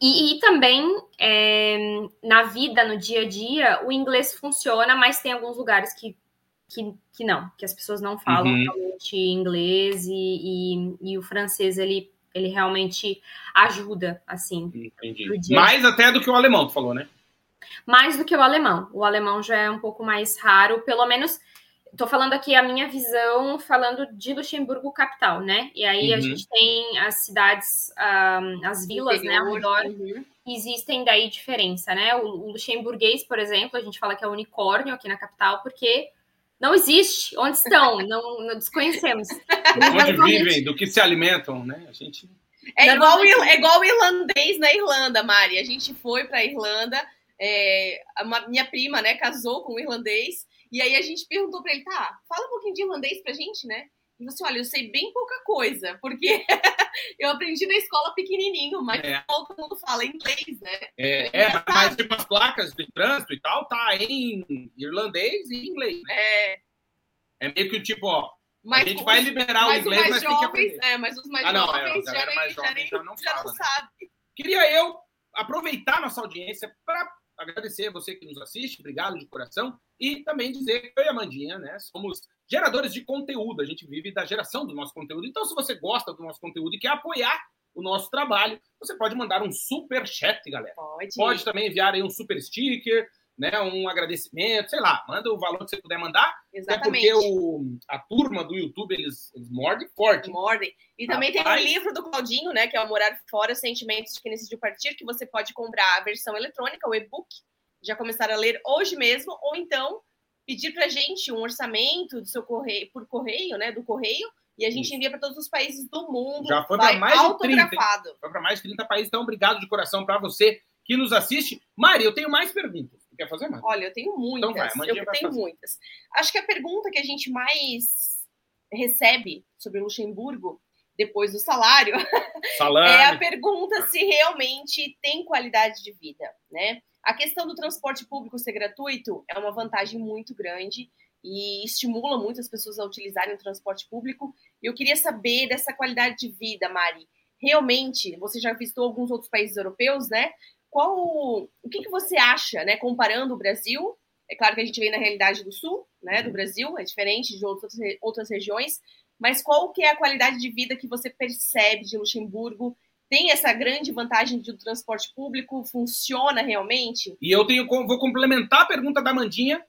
e, e também é, na vida, no dia a dia, o inglês funciona, mas tem alguns lugares que, que, que não, que as pessoas não falam uhum. realmente inglês e, e, e, o francês ele, ele realmente ajuda, assim. Entendi. Mais até do que o alemão, tu falou, né? Mais do que o alemão. O alemão já é um pouco mais raro, pelo menos Estou falando aqui a minha visão, falando de Luxemburgo capital, né? E aí uhum. a gente tem as cidades, um, as vilas, né, ao redor. Uhum. Existem daí diferença, né? O, o luxemburguês, por exemplo, a gente fala que é unicórnio aqui na capital, porque não existe. Onde estão? não, não desconhecemos. Onde vivem, do que se alimentam, né? A gente. É igual, é igual o irlandês na Irlanda, Mari. A gente foi para a Irlanda, é, a minha prima, né, casou com um irlandês e aí a gente perguntou para ele, tá, fala um pouquinho de irlandês pra gente, né? E você, olha, eu sei bem pouca coisa, porque eu aprendi na escola pequenininho, mas é. todo mundo fala inglês, né? É, é mas tipo as placas de trânsito e tal, tá em irlandês e inglês, né? É. É meio que tipo, ó, mas a gente vai liberar o inglês, mas jovens, tem que aprender. É, mas os mais ah, não, jovens, é, já, mais jovens já, já não, já fala, não né? sabe. Queria eu aproveitar nossa audiência para agradecer a você que nos assiste, obrigado de coração, e também dizer que eu e a Mandinha, né, somos geradores de conteúdo, a gente vive da geração do nosso conteúdo. Então, se você gosta do nosso conteúdo e quer apoiar o nosso trabalho, você pode mandar um super chat, galera. Pode. Pode também enviar aí um super sticker, né, um agradecimento, sei lá, manda o valor que você puder mandar. Exatamente. Até porque o, a turma do YouTube, eles, eles mordem forte. Mordem. E também Rapaz. tem o livro do Claudinho, né? Que é o Morar Fora, Sentimentos de Quem Decidiu Partir, que você pode comprar a versão eletrônica, o e-book, já começar a ler hoje mesmo, ou então pedir pra gente um orçamento do seu correio, por correio, né? Do correio, e a gente envia para todos os países do mundo. Já foi pra vai mais de 30, hein? autografado. Foi para mais de 30 países, então obrigado de coração para você que nos assiste. Mari, eu tenho mais perguntas. Quer fazer mais? Olha, eu tenho muitas. Então vai, a eu tenho fazer. muitas. Acho que a pergunta que a gente mais recebe sobre Luxemburgo, depois do salário, Salário. é a pergunta se realmente tem qualidade de vida, né? A questão do transporte público ser gratuito é uma vantagem muito grande e estimula muito as pessoas a utilizarem o transporte público. Eu queria saber dessa qualidade de vida, Mari. Realmente, você já visitou alguns outros países europeus, né? Qual o que, que você acha, né? Comparando o Brasil, é claro que a gente vem na realidade do sul, né? Do Brasil, é diferente de outras, outras regiões, mas qual que é a qualidade de vida que você percebe de Luxemburgo? Tem essa grande vantagem do transporte público? Funciona realmente? E eu tenho, vou complementar a pergunta da Mandinha.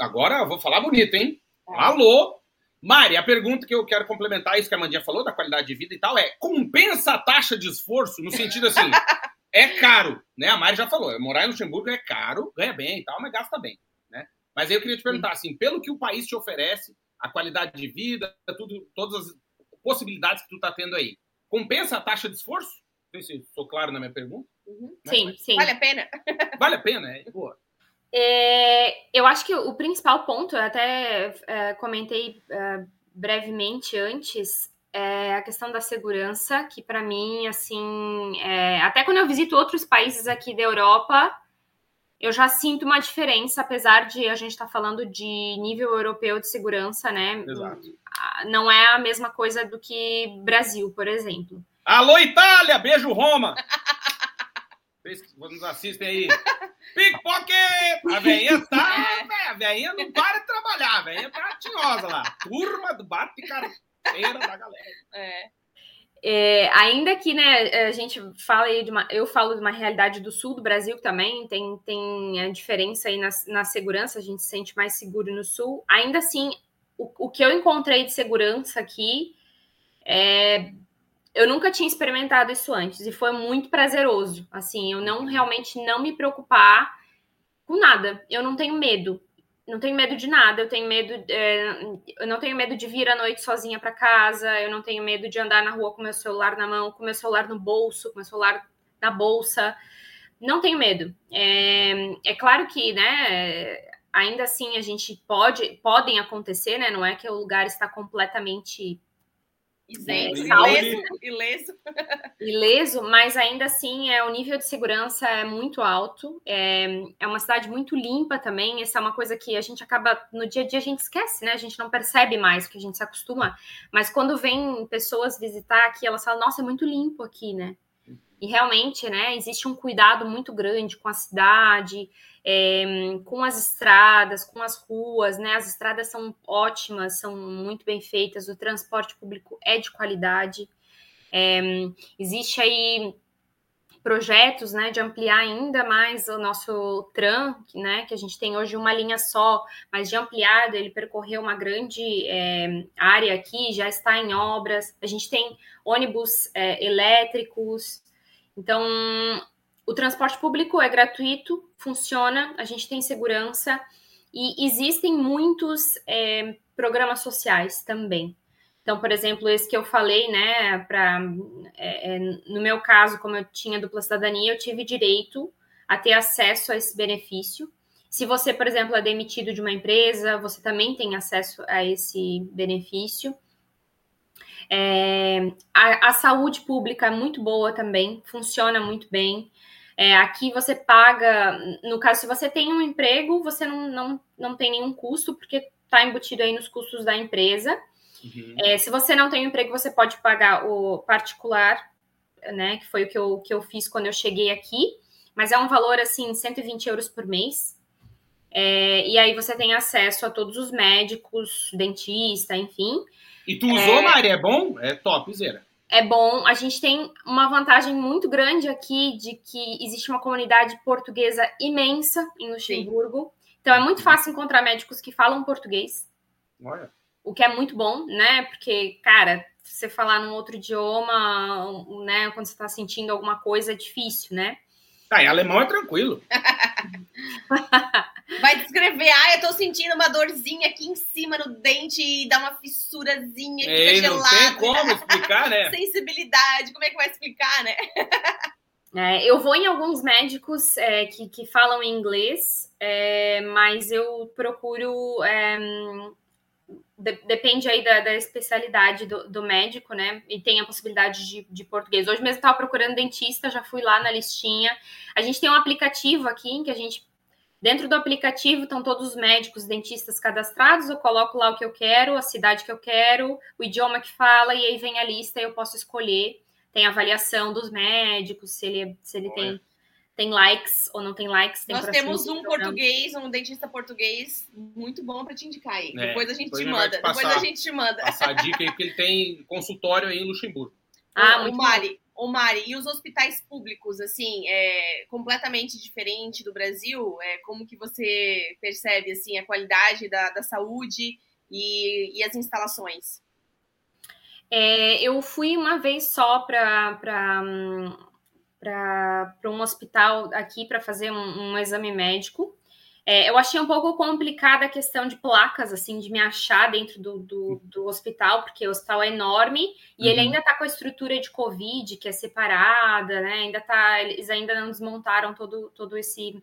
Agora eu vou falar bonito, hein? Alô? Mari, a pergunta que eu quero complementar isso que a Mandinha falou, da qualidade de vida e tal, é: compensa a taxa de esforço? No sentido assim, é caro, né? A Mari já falou, morar em Luxemburgo é caro, ganha bem e tal, mas gasta bem, né? Mas aí eu queria te perguntar, assim, pelo que o país te oferece, a qualidade de vida, tudo, todas as possibilidades que tu tá tendo aí, compensa a taxa de esforço? Não sei se sou claro na minha pergunta. Uhum. Sim, sim. Vale a pena? Vale a pena, é? Boa. É, eu acho que o principal ponto, eu até é, comentei é, brevemente antes, é a questão da segurança, que para mim, assim, é, até quando eu visito outros países aqui da Europa, eu já sinto uma diferença, apesar de a gente estar falando de nível europeu de segurança, né? Exato. Não é a mesma coisa do que Brasil, por exemplo. Alô, Itália! Beijo, Roma! Vocês que nos assistem aí. Pickpocket! A veinha tá. É. A veinha não para de trabalhar, a veinha tá tinhosa lá. Turma do bate carteira da galera. É. É, ainda que né, a gente fala de uma. Eu falo de uma realidade do sul do Brasil também tem, tem a diferença aí na, na segurança, a gente se sente mais seguro no sul. Ainda assim, o, o que eu encontrei de segurança aqui é. Eu nunca tinha experimentado isso antes e foi muito prazeroso. Assim, eu não realmente não me preocupar com nada. Eu não tenho medo. Não tenho medo de nada. Eu tenho medo. é, eu não tenho medo de vir à noite sozinha para casa. Eu não tenho medo de andar na rua com meu celular na mão, com meu celular no bolso, com meu celular na bolsa. Não tenho medo. É, é claro que, né? Ainda assim, a gente pode, podem acontecer, né? Não é que o lugar está completamente Isento, ileso, ileso. ileso, mas ainda assim é o nível de segurança é muito alto. É, é uma cidade muito limpa também. Essa é uma coisa que a gente acaba no dia a dia a gente esquece, né? A gente não percebe mais, porque a gente se acostuma. Mas quando vem pessoas visitar aqui, elas falam: Nossa, é muito limpo aqui, né? E realmente, né? Existe um cuidado muito grande com a cidade, é, com as estradas, com as ruas, né? As estradas são ótimas, são muito bem feitas, o transporte público é de qualidade. É, existe aí projetos, né, de ampliar ainda mais o nosso tram, né, que a gente tem hoje uma linha só, mas de ampliado, ele percorreu uma grande é, área aqui, já está em obras. A gente tem ônibus é, elétricos. Então, o transporte público é gratuito, funciona, a gente tem segurança e existem muitos é, programas sociais também. Então, por exemplo, esse que eu falei, né, para é, no meu caso, como eu tinha dupla cidadania, eu tive direito a ter acesso a esse benefício. Se você, por exemplo, é demitido de uma empresa, você também tem acesso a esse benefício. É, a, a, saúde pública é muito boa também, funciona muito bem. É, aqui você paga, no caso, se você tem um emprego, você não, não, não tem nenhum custo, porque está embutido aí nos custos da empresa. Uhum. É, se você não tem um emprego, você pode pagar o particular, né? Que foi o que eu, que eu fiz quando eu cheguei aqui. Mas é um valor, assim, 120 euros por mês. É, e aí você tem acesso a todos os médicos, dentista, enfim. E tu usou, é... Mari? É bom? É top, Zera. é bom. A gente tem uma vantagem muito grande aqui de que existe uma comunidade portuguesa imensa em Luxemburgo. Sim. Então é muito fácil encontrar médicos que falam português. Olha. O que é muito bom, né? Porque, cara, você falar num outro idioma, né, quando você está sentindo alguma coisa, é difícil, né? Ah, em alemão é tranquilo. Vai descrever, ah, eu tô sentindo uma dorzinha aqui em cima no dente e dá uma fissurazinha, Ei, fica gelado. Não tem como explicar, né? Sensibilidade, como é que vai explicar, né? É, eu vou em alguns médicos é, que, que falam inglês, é, mas eu procuro é, de, depende aí da, da especialidade do, do, médico, né? E tem a possibilidade de, de português. Hoje mesmo estava procurando dentista, já fui lá na listinha. A gente tem um aplicativo aqui em que a gente. Dentro do aplicativo estão todos os médicos, dentistas cadastrados. Eu coloco lá o que eu quero, a cidade que eu quero, o idioma que fala, e aí vem a lista e eu posso escolher. Tem avaliação dos médicos, se ele, se ele tem tem likes ou não tem likes. Tem Nós temos um português, um dentista português muito bom para te indicar aí. É, depois a gente te manda. Passar, depois a gente te manda. Passar a dica aí, porque ele tem consultório aí em Luxemburgo. Ah, o, o Mari, o Mari, e os hospitais públicos, assim, é completamente diferente do Brasil? É, como que você percebe, assim, a qualidade da, da saúde e, e as instalações? É, eu fui uma vez só para para um hospital aqui para fazer um, um, exame médico. É, eu achei um pouco complicada a questão de placas, assim, de me achar dentro do, do, do hospital, porque o hospital é enorme e uhum. ele ainda está com a estrutura de Covid, que é separada, né? Ainda tá, eles ainda não desmontaram todo, todo esse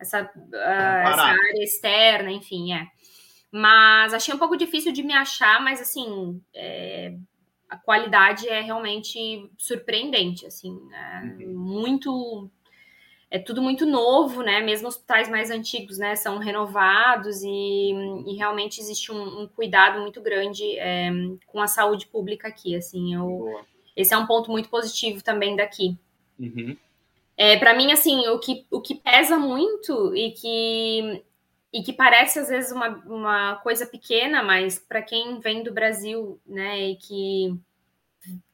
essa, uh, essa área externa, enfim, é. Mas achei um pouco difícil de me achar, mas assim, é, a qualidade é realmente surpreendente, assim, é uhum. muito é tudo muito novo, né? Mesmo hospitais mais antigos, né, são renovados e, e realmente existe um, um cuidado muito grande é, com a saúde pública aqui, assim. Eu, esse é um ponto muito positivo também daqui. Uhum. É, para mim, assim, o que, o que pesa muito e que e que parece às vezes uma, uma coisa pequena, mas para quem vem do Brasil, né, e que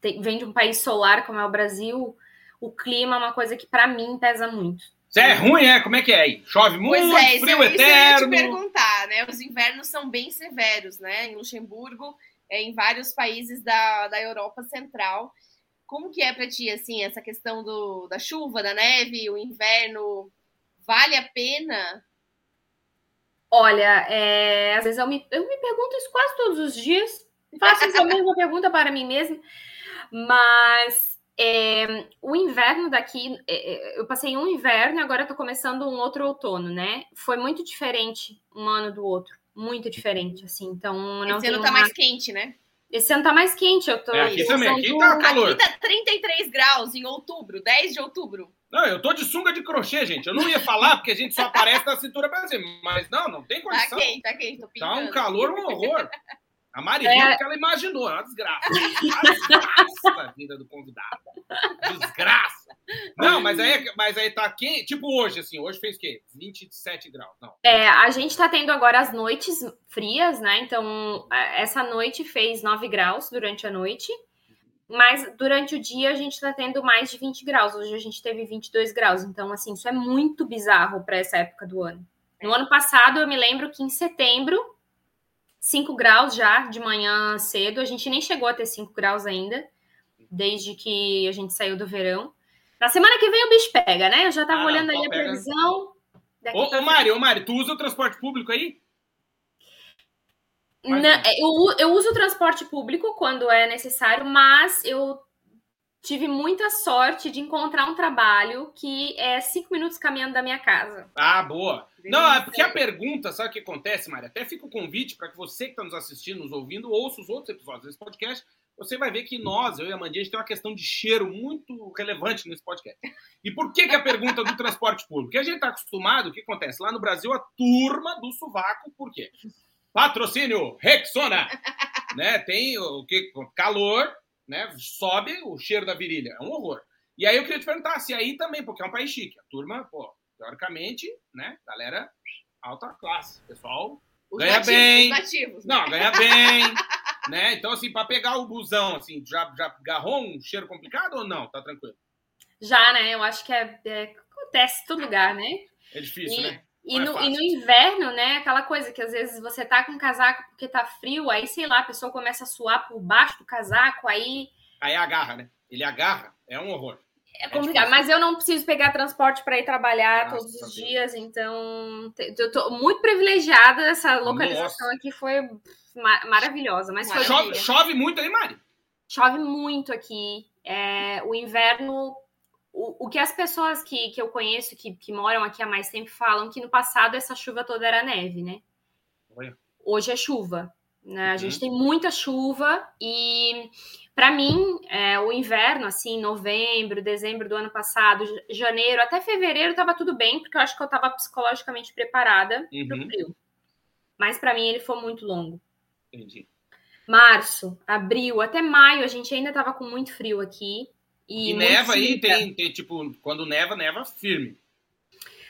tem, vem de um país solar como é o Brasil, o clima é uma coisa que para mim pesa muito. Isso é ruim, é? Como é que é aí? Chove muito, pois é, frio isso, eterno. Isso eu ia te perguntar, né? Os invernos são bem severos, né? Em Luxemburgo, é, em vários países da, da Europa Central. Como que é para ti, assim, essa questão do, da chuva, da neve, o inverno? Vale a pena Olha, é, às vezes eu me, eu me pergunto isso quase todos os dias. Faço essa mesma pergunta para mim mesma. Mas é, o inverno daqui, é, é eu passei um inverno e agora estou começando um outro outono, né? Foi muito diferente um ano do outro. Muito diferente, assim. Então, não Esse ano tá uma... mais quente, né? Esse ano tá mais quente, eu tô. É, aqui também, aqui tá calor. Aqui tá 33 graus em outubro, 10 de outubro. Não, eu tô de sunga de crochê, gente. Eu não ia falar porque a gente só aparece na cintura pra cima. Mas não, não tem tá condição. Tá quente, tá quente. Tô pintando. Tá um calor, um horror. A Mari é... que ela imaginou. É uma desgraça. Desgraça a vida do convidado. Desgraça. Não, mas aí, mas aí tá quente. Tipo hoje, assim. Hoje fez o quê? 27 graus. Não. É, a gente tá tendo agora as noites frias, né? Então, é, essa noite fez 9 graus durante a noite. Mas durante o dia a gente está tendo mais de 20 graus. Hoje a gente teve 22 graus. Então, assim, isso é muito bizarro para essa época do ano. No ano passado, eu me lembro que em setembro, 5 graus já de manhã cedo. A gente nem chegou a ter 5 graus ainda, desde que a gente saiu do verão. Na semana que vem o bicho pega, né? Eu já estava ah, olhando ali a previsão. Ô, ô, Mari, ô, Mari, tu usa o transporte público aí? Não, eu, eu uso o transporte público quando é necessário, mas eu tive muita sorte de encontrar um trabalho que é cinco minutos caminhando da minha casa. Ah, boa. Não, é porque a pergunta, sabe o que acontece, Maria? Até fica o convite para que você que está nos assistindo, nos ouvindo, ouça os outros episódios desse podcast. Você vai ver que nós, eu e a Mandinha, a gente tem uma questão de cheiro muito relevante nesse podcast. E por que, que a pergunta do transporte público? Porque a gente está acostumado, o que acontece? Lá no Brasil, a turma do sovaco, por quê? Patrocínio Rexona. né? Tem o que calor, né? Sobe o cheiro da virilha. É um horror. E aí eu queria te perguntar se aí também, porque é um país chique. A turma, pô, teoricamente, né? Galera alta classe. Pessoal os ganha nativos, bem. Nativos, né? Não, ganha bem. né? Então, assim, para pegar o busão, assim, já, já agarrou um cheiro complicado ou não? Tá tranquilo? Já, né? Eu acho que é, é acontece em todo lugar, né? É difícil, E- né? E é no, e no inverno, né? Aquela coisa que às vezes você tá com casaco porque tá frio, aí sei lá, a pessoa começa a suar por baixo do casaco, aí Aí agarra, né? Ele agarra, é um horror. É complicado. difícil. Mas eu não preciso pegar transporte para ir trabalhar Graças todos a os dias, então eu tô muito privilegiada. Essa localização aqui foi ma- maravilhosa. Mas foi. Chove, chove muito aí, Mari? chove muito aqui. É, o inverno. O, o que as pessoas que, que eu conheço, que, que moram aqui há mais tempo, falam que no passado essa chuva toda era neve, né? Olha. Hoje é chuva. Né? A Uhum. gente tem muita chuva e, para mim, é, o inverno, assim, novembro, dezembro do ano passado, janeiro, até fevereiro tava tudo bem, porque eu acho que eu tava psicologicamente preparada Uhum. frio. Mas para mim ele foi muito longo Entendi. março, abril, até maio, a gente ainda tava com muito frio aqui. E, E, neva aí, tem, tem, tipo, quando neva, neva firme.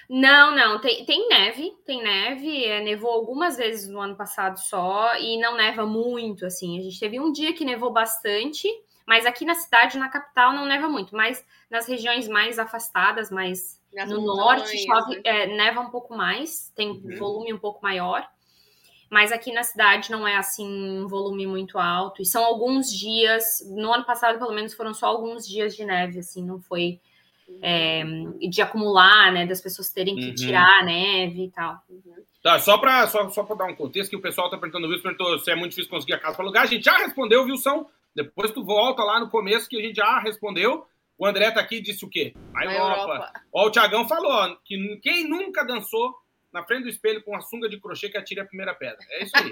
Não, não, tem, tem neve, tem neve, é, nevou algumas vezes no ano passado só, e não neva muito, assim. A gente teve um dia que nevou bastante, mas aqui na cidade, na capital, não neva muito, mas nas regiões mais afastadas, mais Nas no montanhas, norte, chove, né? é, neva um pouco mais, tem Uhum. um volume um pouco maior. Mas aqui na cidade não é assim um volume muito alto. E são alguns dias. No ano passado, pelo menos, foram só alguns dias de neve, assim, não foi é, de acumular, né? Das pessoas terem que Uhum. tirar a neve e tal. Tá, só pra, só, só pra dar um contexto, que o pessoal tá perguntando, o Wilson perguntou se é muito difícil conseguir a casa pra alugar. A gente já respondeu, Wilson. Depois tu volta lá no começo que a gente já respondeu. O André tá aqui e disse o quê? A Europa. Europa. Ó, o Tiagão falou que quem nunca dançou na frente do espelho com a sunga de crochê que atire a primeira pedra. É isso aí.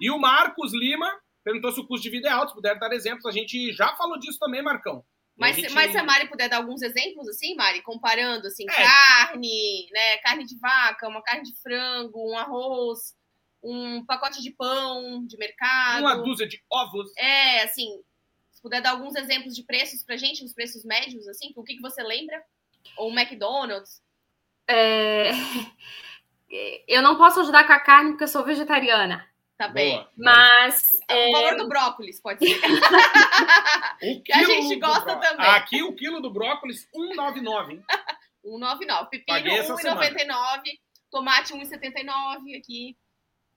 e o Marcos Lima perguntou se o custo de vida é alto, se puder dar exemplos. A gente já falou disso também, Marcão. Mas, gente- mas se a Mari puder dar alguns exemplos, assim, Mari, comparando, assim, É. carne, né, carne de vaca, uma carne de frango, um arroz, um pacote de pão de mercado. Uma dúzia de ovos. É, assim, se puder dar alguns exemplos de preços pra gente, os preços médios, assim, o que, que você lembra? Ou um McDonald's? É, Eu não posso ajudar com a carne porque eu sou vegetariana. Tá bem. Boa. Mas O valor do brócolis, pode ser. Que a gente gosta também. Aqui o quilo do brócolis, 1,99, hein? 1,99. Pepino, Paguei essa 1,99. Tomate, 1,79 aqui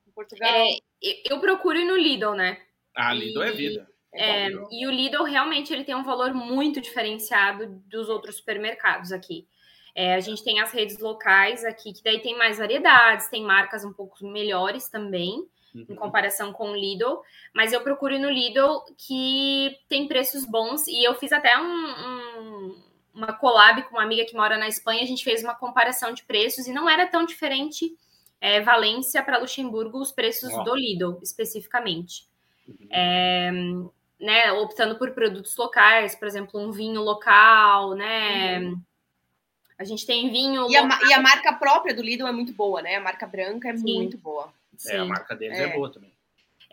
em Portugal. é, eu procuro ir no Lidl, né? Ah, Lidl é vida. É, bom, e o Lidl realmente ele tem um valor muito diferenciado dos outros supermercados aqui. É, a gente tem as redes locais aqui, que daí tem mais variedades, tem marcas um pouco melhores também, em Uhum. comparação com o Lidl. Mas eu procuro no Lidl que tem preços bons. E eu fiz até um, um- uma collab com uma amiga que mora na Espanha. A gente fez uma comparação de preços e não era tão diferente é, Valência para Luxemburgo, os preços Ó. do Lidl, especificamente Uhum. é, né, optando por produtos locais, por exemplo, um vinho local, né? A gente tem vinho. E a, e a marca própria do Lidl é muito boa, né? A marca branca é Sim. muito boa. É, a sim. marca deles é, É. boa também.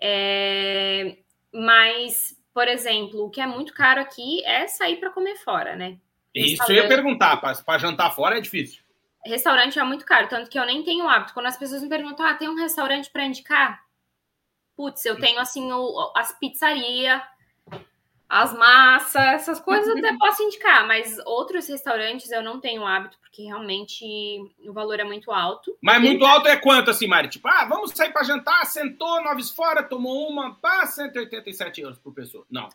É, mas, por exemplo, o que é muito caro aqui é sair para comer fora, né? Isso eu ia perguntar, pra jantar fora é difícil. Restaurante é muito caro, tanto que eu nem tenho hábito. Quando as pessoas me perguntam, ah, tem um restaurante para indicar? Putz, eu tenho assim o- as pizzarias, as massas, essas coisas eu até posso indicar, mas outros restaurantes eu não tenho hábito, porque realmente o valor é muito alto. Mas muito alto é quanto, assim, Mari? Tipo, ah, vamos sair pra jantar, sentou, nove fora, tomou uma, pá, 187 euros por pessoa. Não.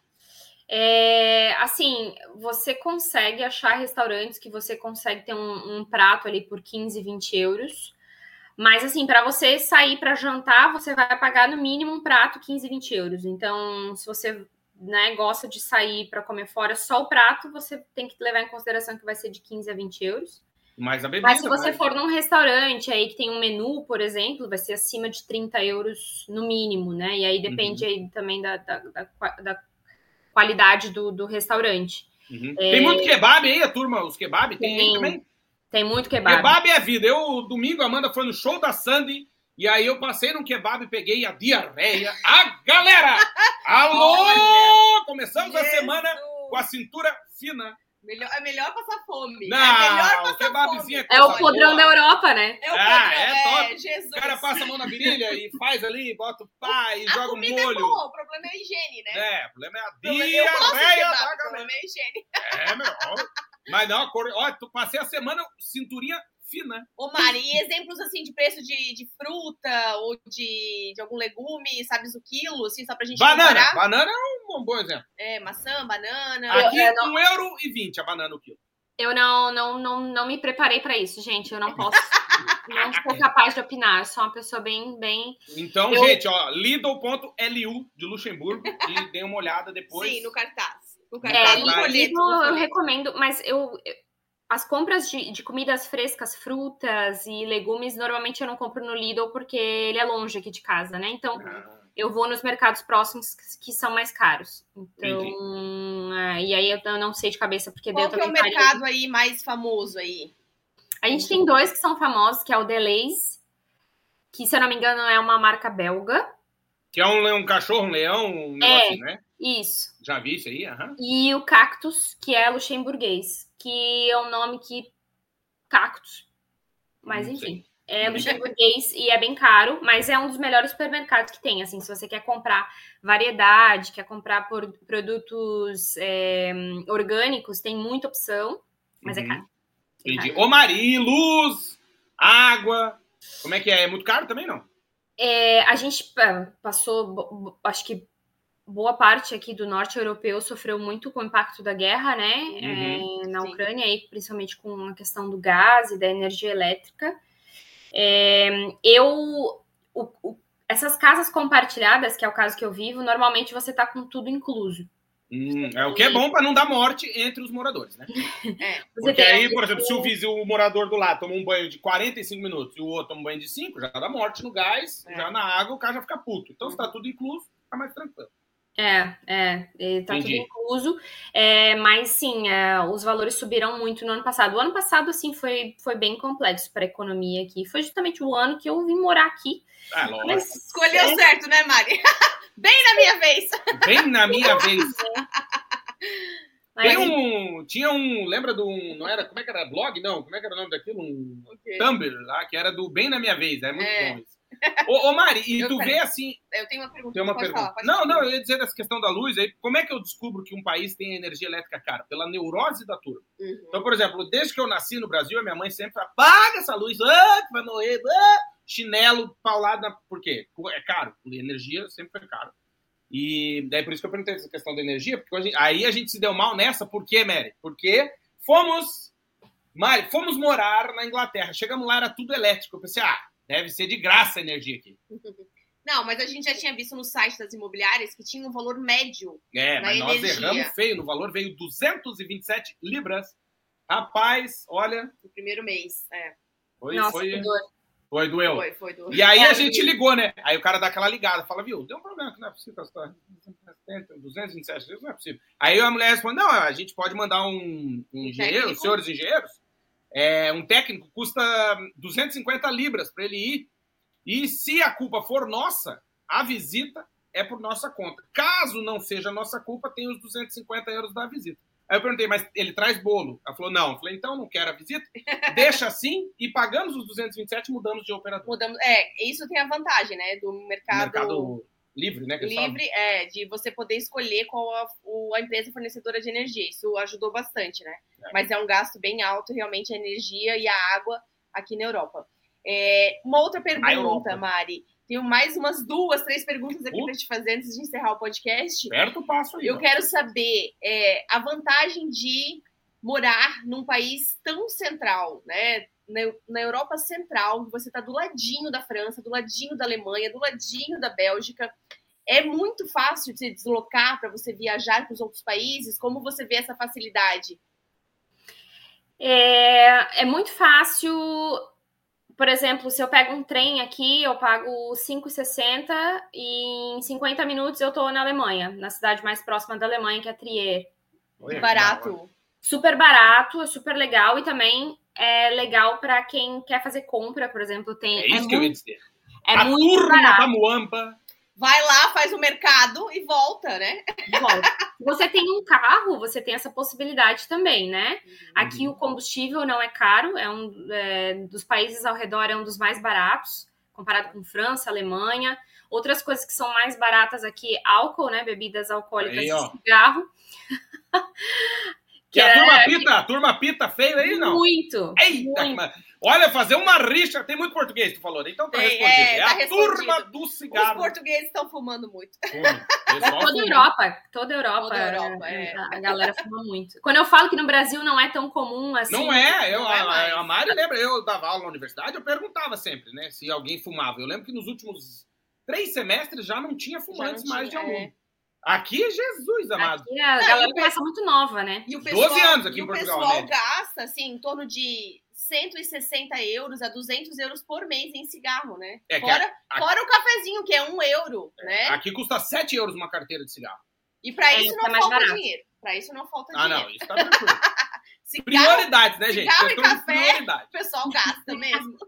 É, assim, você consegue achar restaurantes que você consegue ter um, um prato ali por 15, 20 euros. Mas, assim, para você sair para jantar, você vai pagar no mínimo um prato 15, 20 euros. Então, se você né, gosta de sair para comer fora só o prato, você tem que levar em consideração que vai ser de 15 a 20 euros. Mais a bebida. Mas se você mais- for num restaurante aí que tem um menu, por exemplo, vai ser acima de 30 euros no mínimo, né? E aí depende Uhum. aí também da, da, da da qualidade do, do restaurante. Uhum. É. Tem muito kebab aí, a turma, os kebab? Tem, aí Tem. também? Tem muito kebab. Kebab é vida. Eu, domingo, a Amanda foi no show da Sandy, e aí eu passei num kebab e peguei a diarreia. A galera! Alô! Olha! Começamos a semana com a cintura fina. Melhor, é melhor passar fome. Não, é melhor passar kebabzinho fome. É o podrão da Europa, né? É o Ah, padrão, é é, top. Jesus. O cara passa a mão na virilha e faz ali, bota o pá e a joga o comida é molho. boa, o problema é a higiene, né? É, o problema é a diarreia o problema galera. é a higiene. É, meu. ó. Mas não, a cor... ó, tu passei a semana cinturinha fina. Ô, Mari, e exemplos assim de preço de, de fruta ou de, de algum legume, sabes o quilo, assim, só pra gente Banana. comparar? Banana é um bom exemplo. É, maçã, banana. Aqui, é, não- um euro e vinte a banana o quilo. Eu não, não, não, não me preparei para isso, gente. Eu não posso. não sou capaz de opinar. Eu sou uma pessoa bem, bem. Então, Eu- gente, ó, Lidl.lu de Luxemburgo e dê uma olhada depois. Sim, no cartaz. No É, cartaz, no folheto. Lidl eu recomendo, mas eu. As compras de, de comidas frescas, frutas e legumes, normalmente eu não compro no Lidl porque ele é longe aqui de casa, né? Então Ah, eu vou nos mercados próximos que, que são mais caros. Então, ah, e aí eu não- não sei de cabeça porque Qual eu que é o mercado aí mais famoso aí? A gente tem dois que são famosos, que é o Delays, que se eu não me engano é uma marca belga. Que é um, leão- um cachorro, um leão, um negócio, assim, né? Isso. Já vi isso aí? Aham. E o Cactus, que é luxemburguês, que é um nome que. Cactus. Mas enfim. É luxemburguês e é bem caro, mas é um dos melhores supermercados que tem. Assim, se você quer comprar variedade, quer comprar por- produtos é, orgânicos, tem muita opção, mas é Uhum. caro. É Entendi. caro. Ô, Mari, luz, água. Como é que é? É muito caro também, não? É, a gente passou, acho que boa parte aqui do norte europeu sofreu muito com o impacto da guerra, né? é, na Sim. Ucrânia, aí, principalmente com a questão do gás e da energia elétrica. É, eu. o- o- essas casas compartilhadas, que é o caso que eu vivo, normalmente você tá com tudo incluso. Hum, é o que é bom pra não dar morte entre os moradores, né? É. Você Porque aí, por exemplo, se o vizinho, o morador do lado toma um banho de 45 minutos e o outro toma um banho de 5, já dá morte no gás, É. já na água, o cara já fica puto. Então, se tá tudo incluso, tá mais tranquilo. É, é, e tá Entendi. tudo incluso. É, mas sim, é, os valores subiram muito no ano passado. O ano passado, assim, foi, foi bem complexo para a economia aqui. Foi justamente o ano que eu vim morar aqui. Ah, lógico. Mas Escolheu é, certo, né, Mari? Bem na minha vez. Bem na minha vez. mas, Tem um. Tinha um. Lembra do. Não era. Como é que era? Blog? Não. Como é que era o nome daquilo? Um Tumblr lá, que era do Bem na Minha Vez. É muito É. bom isso. Ô, ô, Mari, e Eu tu quero- vê assim. Eu tenho uma pergunta. Tem uma pergunta. falar, não, falar. não, eu ia dizer dessa questão da luz aí. Como é que eu descubro que um país tem energia elétrica cara? Pela neurose da turma. Uhum. Então, por exemplo, desde que eu nasci no Brasil, a minha mãe sempre fala: apaga essa luz, ah, que vai morrer, ah! chinelo, paulado. Na... Por quê? É caro. Energia sempre foi caro. E daí por isso que eu perguntei essa questão da energia, porque hoje- aí a gente se deu mal nessa, por quê, Mary? Porque fomos, Mari, fomos morar na Inglaterra. Chegamos lá, era tudo elétrico. Eu pensei, ah, deve ser de graça a energia aqui. Não, mas a gente já tinha visto no site das imobiliárias que tinha um valor médio. É, mas nós energia. erramos feio no valor, veio 227 libras. Rapaz, olha, no primeiro mês. É, foi, nossa, foi, que dor. foi doeu. foi, foi do. E aí É, a gente ligou, né? Aí o cara dá aquela ligada, fala, viu, deu um problema, que não é possível gastar 227 vezes, não é possível. Aí a mulher responde, não, a gente pode mandar um, um engenheiro, técnico? senhores engenheiros, é, um técnico custa 250 libras para ele ir. E se a culpa for nossa, a visita é por nossa conta. Caso não seja nossa culpa, tem os 250 euros da visita. Aí eu perguntei, mas ele traz bolo? Ela falou, não. Eu falei, então não quero a visita, deixa assim e pagamos os 227 mudamos de operador. Mudamos. É, isso tem a vantagem, né? Do mercado, mercado livre, né? falam. livre, é, de você poder escolher qual a, o- a empresa fornecedora de energia. Isso ajudou bastante, né? É. Mas é um gasto bem alto, realmente, a energia e a água aqui na Europa. É, uma outra pergunta. Mari. Tenho mais umas duas, três perguntas aqui para te fazer antes de encerrar o podcast. Aperta o passo aí. Eu ó. quero saber é, a vantagem de morar num país tão central, né? Na, na Europa Central, você está do ladinho da França, do ladinho da Alemanha, do ladinho da Bélgica. É muito fácil de se deslocar para você viajar para os outros países. Como você vê essa facilidade? É, é muito fácil. Por exemplo, se eu pego um trem aqui, eu pago 5,60 e em 50 minutos eu tô na Alemanha, na cidade mais próxima da Alemanha, que é Trier. Que Barato. hora. Super barato, é super legal e também é legal para quem quer fazer compra, por exemplo, tem É isso que eu ia muito, dizer. é a muito turma barato. da Muamba vai lá, faz o mercado e volta, né? Volta. Você tem um carro, você tem essa possibilidade também, né? Aqui o combustível não é caro, é um é, dos países ao redor é um dos mais baratos, comparado com França, Alemanha. Outras coisas que são mais baratas aqui, álcool, né? Bebidas alcoólicas Aí, e ó. cigarro. Que a turma pita, a turma pita feio aí, não? Muito. Eita, muito. olha, fazer uma rixa, tem muito português, tu falou, né? Então tá Tem, respondido. é, É, tá a respondido. turma do Os cigarro. portugueses estão fumando muito. Fuma. Pessoal Toda a fuma. Europa, toda a Europa, Toda a Europa, é. a, a galera fuma muito. Quando eu falo que no Brasil não é tão comum assim. Não é, eu, Não é a, mais. a Mari lembra, eu dava aula na universidade, eu perguntava sempre, né, se alguém fumava. Eu lembro que nos últimos três semestres já não tinha fumantes não mais tinha, de aluno. É. Aqui, Jesus amado. Aqui a Não, galera o começa muito nova, né? E o 12 pessoal, anos aqui e em o Portugal, pessoal né? gasta, assim, em torno de 160 euros a 200 euros por mês em cigarro, né? É fora, a- fora o cafezinho, que é um euro, né? Aqui custa 7 euros uma carteira de cigarro. E pra É, isso não mais falta barato. dinheiro. Pra isso não falta Ah, dinheiro. não, isso tá tranquilo. Cigarro, Prioridades, né, gente? cigarro e de café. o pessoal gasta mesmo.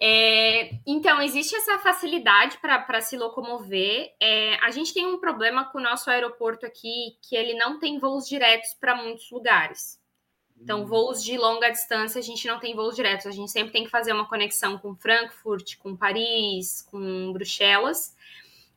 É, então, existe essa facilidade para se locomover. É, a gente tem um problema com o nosso aeroporto aqui, que ele não tem voos diretos para muitos lugares. Então, voos de longa distância, a gente não tem voos diretos. A gente sempre tem que fazer uma conexão com Frankfurt, com Paris, com Bruxelas.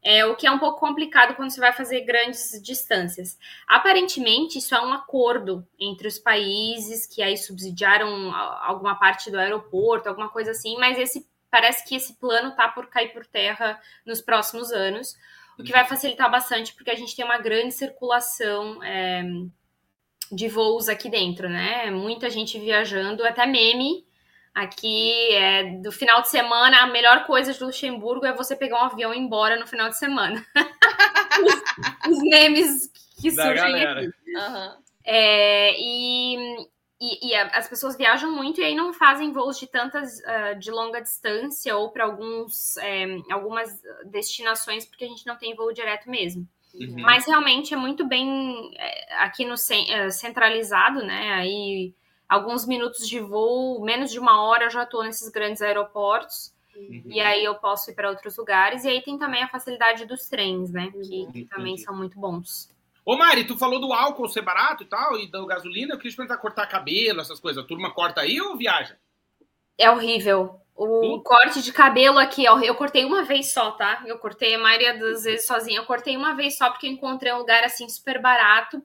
É, o que é um pouco complicado quando você vai fazer grandes distâncias. Aparentemente, isso é um acordo entre os países que aí subsidiaram alguma parte do aeroporto, alguma coisa assim, mas esse parece que esse plano tá por cair por terra nos próximos anos, o que vai facilitar bastante, porque a gente tem uma grande circulação é, de voos aqui dentro, né? Muita gente viajando, até meme. Aqui, é, do final de semana, a melhor coisa de Luxemburgo é você pegar um avião e ir embora no final de semana. os, os memes que Da surgem galera. aqui. Aham. É, e, e, e a- as pessoas viajam muito e aí não fazem voos de tantas ah, de longa distância ou para alguns é, algumas destinações porque a gente não tem voo direto mesmo. Uhum. Mas realmente é muito bem é, aqui no é, centralizado, né? Aí alguns minutos de voo, menos de uma hora eu já estou nesses grandes aeroportos. Uhum. E aí eu posso ir para outros lugares. E aí tem também a facilidade dos trens, né? Que, que também são muito bons. Ô, Mari, tu falou do álcool ser barato e tal, e da gasolina. Eu queria te perguntar, cortar cabelo, essas coisas. A turma corta aí ou viaja? É horrível. O corte de cabelo aqui, ó, eu cortei uma vez só, tá? Eu cortei a maioria das vezes sozinha. Eu cortei uma vez só porque eu encontrei um lugar assim super barato.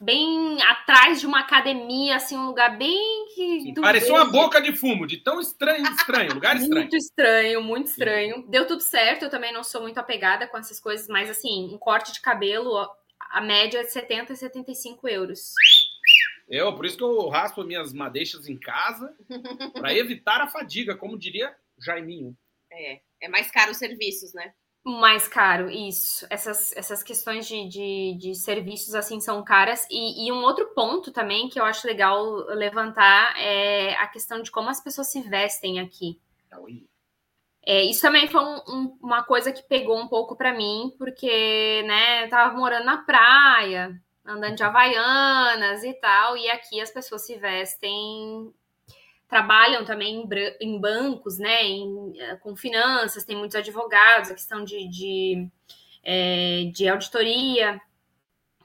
Bem atrás de uma academia, assim, um lugar bem que. do Parecia uma boca de fumo, de tão estranho, estranho, lugar estranho. Muito estranho, muito estranho. Deu tudo certo, eu também não sou muito apegada com essas coisas, mas assim, um corte de cabelo, a média é de 70 a 75 euros. Eu, por isso que eu raspo minhas madeixas em casa, pra evitar a fadiga, como diria Jaiminho. É, é mais caro os serviços, né? Mais caro, isso. Essas, essas questões de, de, de serviços assim são caras. E, e um outro ponto também que eu acho legal levantar é a questão de como as pessoas se vestem aqui. É, isso também foi um- um- uma coisa que pegou um pouco pra mim, porque, né, eu tava morando na praia, andando de havaianas e tal, e aqui as pessoas se vestem, trabalham também em, em bancos, né, em, eh, com finanças, tem muitos advogados, a questão de, de, eh, de auditoria,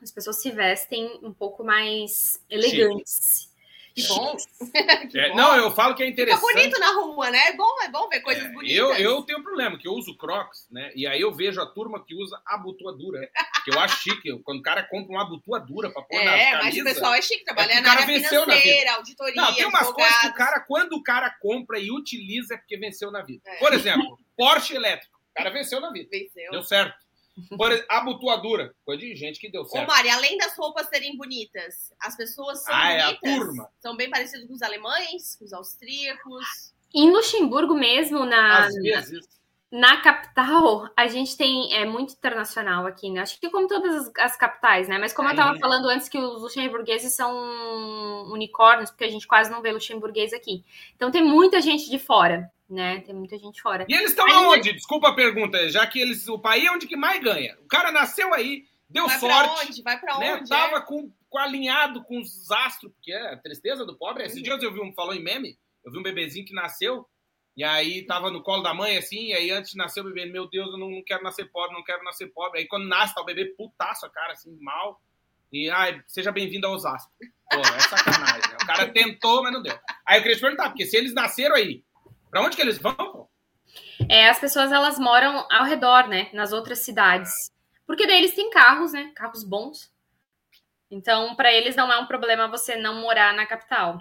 as pessoas se vestem um pouco mais elegantes. Que bom. Que É, bom. não, eu falo que é Fica interessante. bonito na rua, né? É bom, é bom ver coisas É, bonitas. eu, eu tenho um problema, que eu uso Crocs, né? E aí eu vejo a turma que usa abotoadura. Que eu acho chique. Quando o cara compra uma abotoadura pra pôr na É, camisa... mas o pessoal é chique, trabalhar É na área venceu na financeira, auditoria, Não, tem umas coisas que o cara, quando o cara compra e utiliza, é porque venceu na vida. É. Por exemplo, Porsche elétrico. O cara venceu na vida. Venceu. Deu certo. Por exemplo, abotoadura. Coisa de gente que deu Ô, certo. Mari, além das roupas serem bonitas, as pessoas são Ah, é a bonitas? turma. São bem parecidos com os alemães, com os austríacos. Em Luxemburgo mesmo, na, Às vezes. Na capital, a gente tem é muito internacional aqui, né? Acho que como todas as, as capitais, né? Mas como eu tava Uhum. falando antes que os luxemburgueses são unicórnios, porque a gente quase não vê luxemburguês aqui. Então tem muita gente de fora, né? Tem muita gente fora. E eles estão aonde? Desculpa a pergunta, já que eles, o país é onde que mais ganha. O cara nasceu aí, deu Vai pra sorte, onde? Vai pra né? onde? Tava é? com, com alinhado com os astros, porque é a tristeza do pobre. Esses Uhum. dias eu vi um, falou em meme, eu vi um bebezinho que nasceu, E aí tava no colo da mãe, assim, e aí antes de nascer o bebê, meu Deus, eu não, não quero nascer pobre, não quero nascer pobre. Aí quando nasce, tá o bebê putaço a cara, assim, mal. E, ai, seja bem-vindo a Osasco. Pô, é sacanagem. Né? O cara tentou, mas não deu. Aí eu queria te perguntar, porque se eles nasceram aí, pra onde que eles vão? É, as pessoas, elas moram ao redor, né, nas outras cidades. Porque daí eles têm carros, né, carros bons. Então, para eles não é um problema você não morar na capital.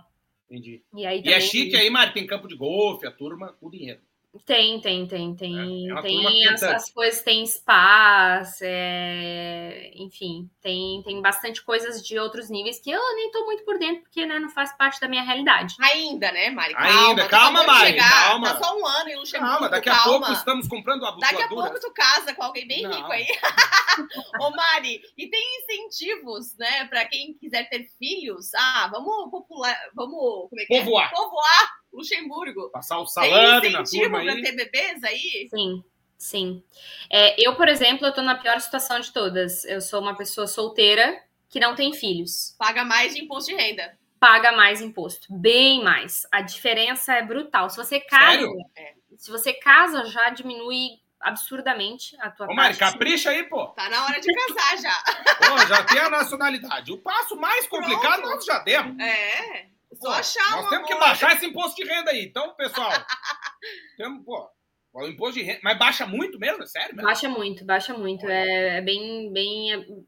Entendi. E, aí, e é chique aí, Mari, tem campo de golfe, a turma, com dinheiro. Tem, tem, tem, tem. É, é tem as, as, coisas, tem spas, é, enfim, tem, tem bastante coisas de outros níveis que eu nem tô muito por dentro, porque né, não faz parte da minha realidade. Ainda, né, Mari? Calma, Ainda, calma, Mari, calma. Tá só um ano em Luxemburgo, Calma, daqui calma. a pouco estamos comprando a Daqui a pouco tu casa com alguém bem não. rico aí. Ô, Mari, e tem incentivos, né, pra quem quiser ter filhos? Ah, vamos popular, vamos, como é que Povoar. é? Povoar Luxemburgo. Passar o salame na turma aí. Tem ter bebês aí? Sim, sim. É, eu, por exemplo, eu tô na pior situação de todas. Eu sou uma pessoa solteira que não tem filhos. Paga mais de imposto de renda. Paga mais imposto, bem mais. A diferença é brutal. Se você casa, é. se você casa já diminui absurdamente a tua Ô, Mari, capricha aí, pô. Tá na hora de casar já. Pô, já tem a nacionalidade. O passo mais complicado Pronto. nós já demos. É. Só achar Nós temos que baixar esse imposto de renda aí. Então, pessoal, temos, pô, o imposto de renda. Mas baixa muito mesmo? É sério? Mesmo? Baixa muito, baixa muito. É, é bem, bem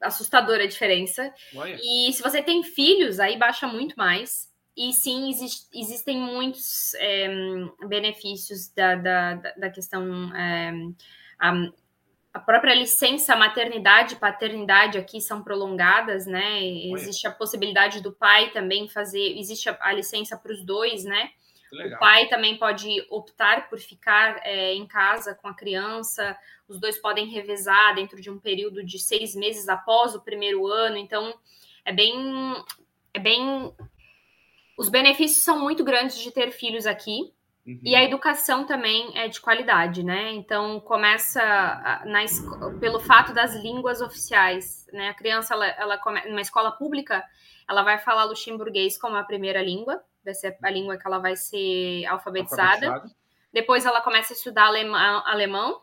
assustadora a diferença. Olha. E se você tem filhos, aí baixa muito mais. E sim, exist, existem muitos é, benefícios da, da, da questão. É, a própria licença maternidade e paternidade aqui são prolongadas, né? Existe a possibilidade do pai também fazer, existe a, a licença para os dois, né? O pai também pode optar por ficar é, em casa com a criança, os dois podem revezar dentro de um período de seis meses após o primeiro ano, então é bem. É bem. Os benefícios são muito grandes de ter filhos aqui, Uhum. E a educação também é de qualidade, né? Então começa na, pelo fato das línguas oficiais, né? A criança, ela, ela numa escola pública, ela vai falar luxemburguês como a primeira língua, vai ser a língua que ela vai ser alfabetizada. alfabetizada. Depois ela começa a estudar alemão, alemão,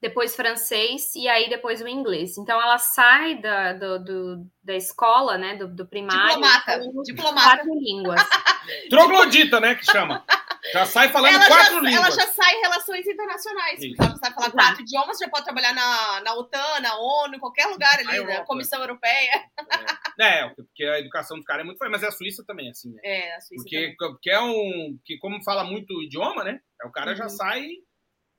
depois francês e aí depois o inglês. Então ela sai da, do, do da escola, né, do, do primário. Diplomata. Diplomata. Quatro línguas. Troglodita, né, que chama. Já sai falando ela quatro já, línguas. Ela já sai em relações internacionais. Isso. Ela sabe falar quatro idiomas, já pode trabalhar na, na OTAN, na ONU, em qualquer lugar ali, na Comissão Europeia. É. é, porque a educação dos caras é muito forte, mas é a Suíça também, assim, né? É, a Suíça porque, também. Porque é um... Que como fala muito idioma, né? O cara uhum. já sai...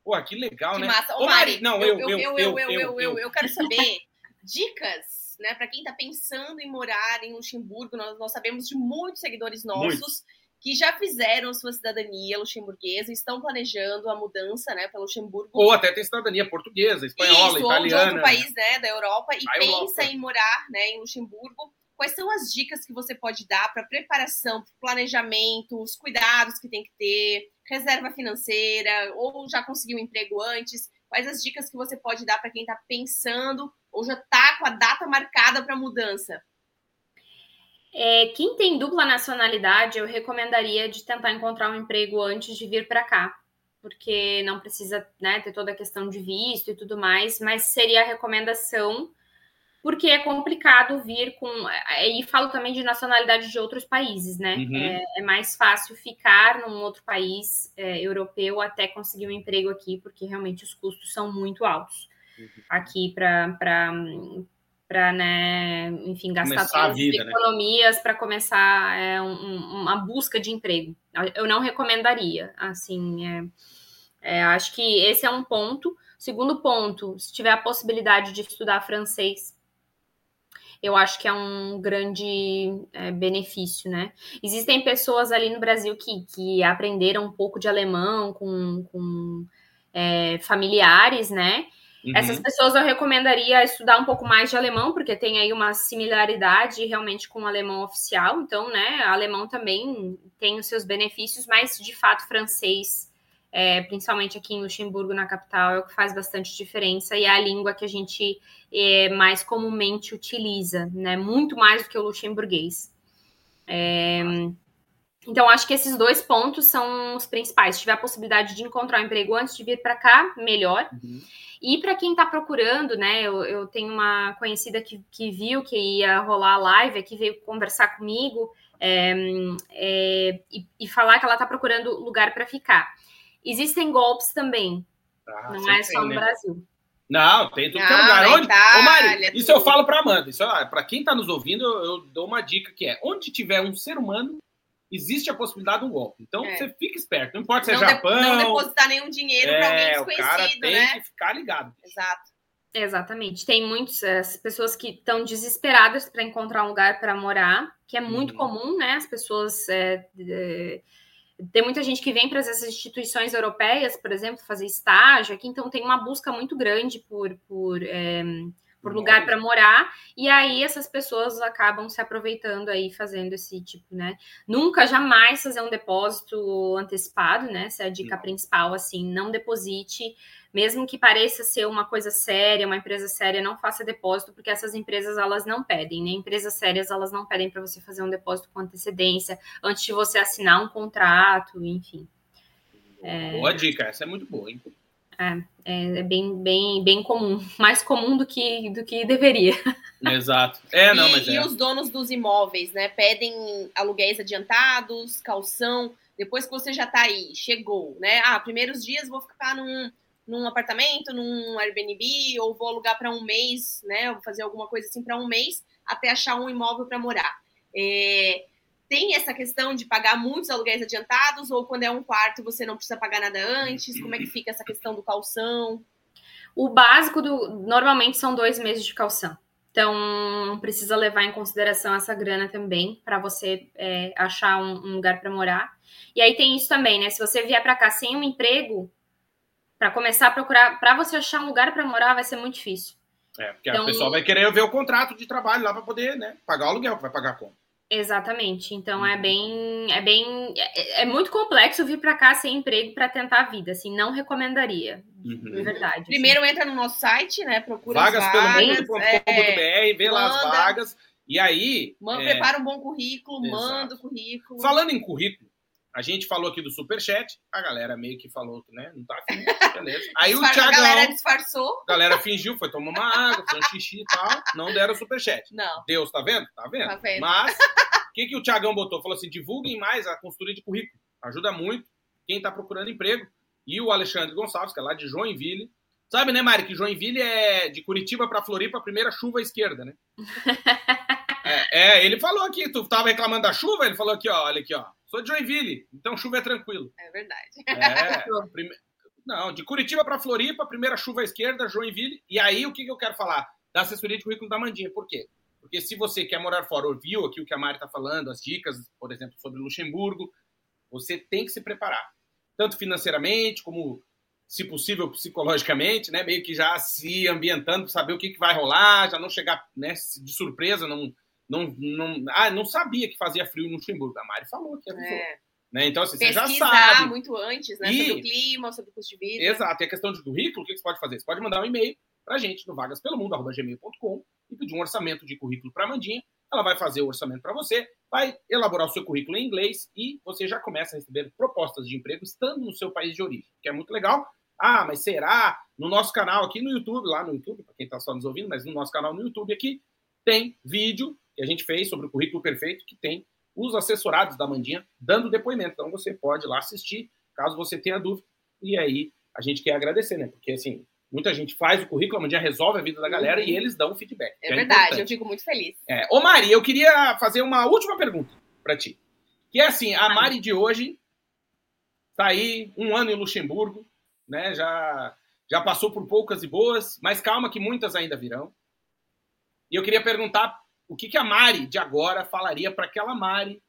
Pô, que legal, que né? Massa. Ô, Mari, não, eu, eu, eu, eu, eu, eu, eu, eu, eu quero saber dicas né, para quem está pensando em morar em Luxemburgo, nós, nós sabemos de muitos seguidores nossos Muito que já fizeram sua cidadania luxemburguesa, estão planejando a mudança, né, para Luxemburgo. Ou até tem cidadania portuguesa, espanhola, Isso, italiana. Ou de outro país, né, da Europa, e pensa Europa. em morar, né, em Luxemburgo. Quais são as dicas que você pode dar para preparação, planejamento, os cuidados que tem que ter, reserva financeira, ou já conseguiu um emprego antes? Quais as dicas que você pode dar para quem está pensando ou já está com a data marcada para mudança? É, quem tem dupla nacionalidade, eu recomendaria de tentar encontrar um emprego antes de vir para cá, porque não precisa né, ter toda a questão de visto e tudo mais, mas seria a recomendação, porque é complicado vir com. E falo também de nacionalidade de outros países, né? Uhum. É, é, mais fácil ficar num outro país é, europeu até conseguir um emprego aqui, porque realmente os custos são muito altos uhum. aqui para para, né, enfim, gastar todas vida, as né? economias né? para começar é, um, uma busca de emprego. Eu não recomendaria, assim, é, é, acho que esse é um ponto. Segundo ponto, se tiver a possibilidade de estudar francês, eu acho que é um grande é, benefício, né? Existem pessoas ali no Brasil que, que aprenderam um pouco de alemão com, com é, familiares, né? Uhum. Essas pessoas eu recomendaria estudar um pouco mais de alemão, porque tem aí uma similaridade realmente com o alemão oficial. Então, né, alemão também tem os seus benefícios, mas de fato francês, é, principalmente aqui em Luxemburgo, na capital, é o que faz bastante diferença e é a língua que a gente é, mais comumente utiliza, né? Muito mais do que o luxemburguês. É, Então, acho que esses dois pontos são os principais. Se tiver a possibilidade de encontrar um emprego antes de vir para cá, melhor. Uhum. E para quem está procurando, né? Eu, eu, tenho uma conhecida que, que viu que ia rolar a live, que veio conversar comigo é, é, e, e, falar que ela está procurando lugar para ficar. Existem golpes também. Ah, não é só tem, no né? Brasil. Não, tem tudo que é lugar. Onde... Ô, Mari, isso eu falo para Amanda. Isso, para quem está nos ouvindo, eu, eu dou uma dica que é: onde tiver um ser humano, existe a possibilidade de um golpe. Então é. você fica esperto. Não importa se é Japão. De, não depositar nenhum dinheiro é, para alguém desconhecido, o cara tem né? que ficar ligado. Exato. Exatamente. Tem muitas as pessoas que estão desesperadas para encontrar um lugar para morar, que é muito uhum. comum, né? As pessoas. É, é, tem muita gente que vem para essas instituições europeias, por exemplo, fazer estágio aqui, então tem uma busca muito grande por, por é, por lugar para morar, e aí essas pessoas acabam se aproveitando aí fazendo esse tipo, né? Nunca, jamais fazer um depósito antecipado, né? Essa é a dica principal, assim, não deposite, mesmo que pareça ser uma coisa séria, uma empresa séria, não faça depósito, porque essas empresas elas não pedem, né? Empresas sérias elas não pedem para você fazer um depósito com antecedência, antes de você assinar um contrato, enfim. É... Boa dica, essa é muito boa, hein? É, é, é, bem, bem, bem comum, mais comum do que, do que deveria. Exato. É, não, e, mas e é. os donos dos imóveis, né? Pedem aluguéis adiantados, calção. Depois que você já tá aí, chegou, né? Ah, primeiros dias vou ficar num, num apartamento, num Airbnb, ou vou alugar para um mês, né? Vou fazer alguma coisa assim para um mês, até achar um imóvel para morar. É, tem essa questão de pagar muitos aluguéis adiantados ou quando é um quarto você não precisa pagar nada antes? Como é que fica essa questão do calção? O básico do normalmente são dois meses de calção. Então precisa levar em consideração essa grana também para você é, achar um, um lugar para morar. E aí tem isso também, né? Se você vier para cá sem um emprego, para começar a procurar, para você achar um lugar para morar vai ser muito difícil. É, porque então, a pessoa vai querer ver o contrato de trabalho lá para poder, né, pagar o aluguel, que vai pagar como. Exatamente. Então é uhum. bem, é bem, é, é muito complexo vir para cá sem emprego para tentar a vida. Assim, não recomendaria, uhum. de verdade. Assim. Primeiro assim. entra no nosso site, né? Procura vagas, vagas pelo mundo.com.br, é, vê lá as vagas e aí manda, é... prepara um bom currículo, Exato. manda o currículo. Falando em currículo, a gente falou aqui do superchat, a galera meio que falou que, né, não tá afim, beleza. Aí o Thiagão... A galera disfarçou. A galera fingiu, foi tomar uma água, fez um xixi e tal, não deram superchat. Não. Deus, tá vendo? Tá vendo? Tá vendo. Mas, o que, que o Thiagão botou? Falou assim, divulguem mais a consultoria de currículo. Ajuda muito quem tá procurando emprego. E o Alexandre Gonçalves, que é lá de Joinville. Sabe, né, Mari, que Joinville é de Curitiba para Floripa, a primeira chuva à esquerda, né? é, é, ele falou aqui, tu tava reclamando da chuva, ele falou aqui, ó, olha aqui, ó. Sou de Joinville, então chuva é tranquilo. É verdade. É, prime... Não, de Curitiba para Floripa, primeira chuva à esquerda, Joinville. E aí, o que, que eu quero falar? Da assessoria de currículo da Mandinha. Por quê? Porque se você quer morar fora, ouviu aqui o que a Mari está falando, as dicas, por exemplo, sobre Luxemburgo, você tem que se preparar. Tanto financeiramente, como, se possível, psicologicamente, né? Meio que já se ambientando para saber o que, que vai rolar, já não chegar né, de surpresa, não não, não, ah, não sabia que fazia frio no Luxemburgo. A Mari falou que avisou. É. Né? Então, assim, você já sabe. muito antes, né? E... Sobre o clima, sobre o custo de vida. Exato. E a questão de currículo, o que você pode fazer? Você pode mandar um e-mail para a gente no vagaspelomundo.gmail.com e pedir um orçamento de currículo para a Mandinha. Ela vai fazer o orçamento para você, vai elaborar o seu currículo em inglês e você já começa a receber propostas de emprego estando no seu país de origem, que é muito legal. Ah, mas será? No nosso canal aqui no YouTube, lá no YouTube, para quem está só nos ouvindo, mas no nosso canal no YouTube aqui, tem vídeo que a gente fez sobre o currículo perfeito, que tem os assessorados da Mandinha dando depoimento. Então você pode lá assistir, caso você tenha dúvida. E aí a gente quer agradecer, né? Porque assim, muita gente faz o currículo, a Mandinha resolve a vida da galera uhum. e eles dão o feedback. É, é verdade, eu fico muito feliz. É. Ô Mari, eu queria fazer uma última pergunta para ti. Que é assim, a Mari de hoje tá aí um ano em Luxemburgo, né? Já já passou por poucas e boas, mas calma que muitas ainda virão. E eu queria perguntar o que, que a Mari de agora falaria para aquela Mari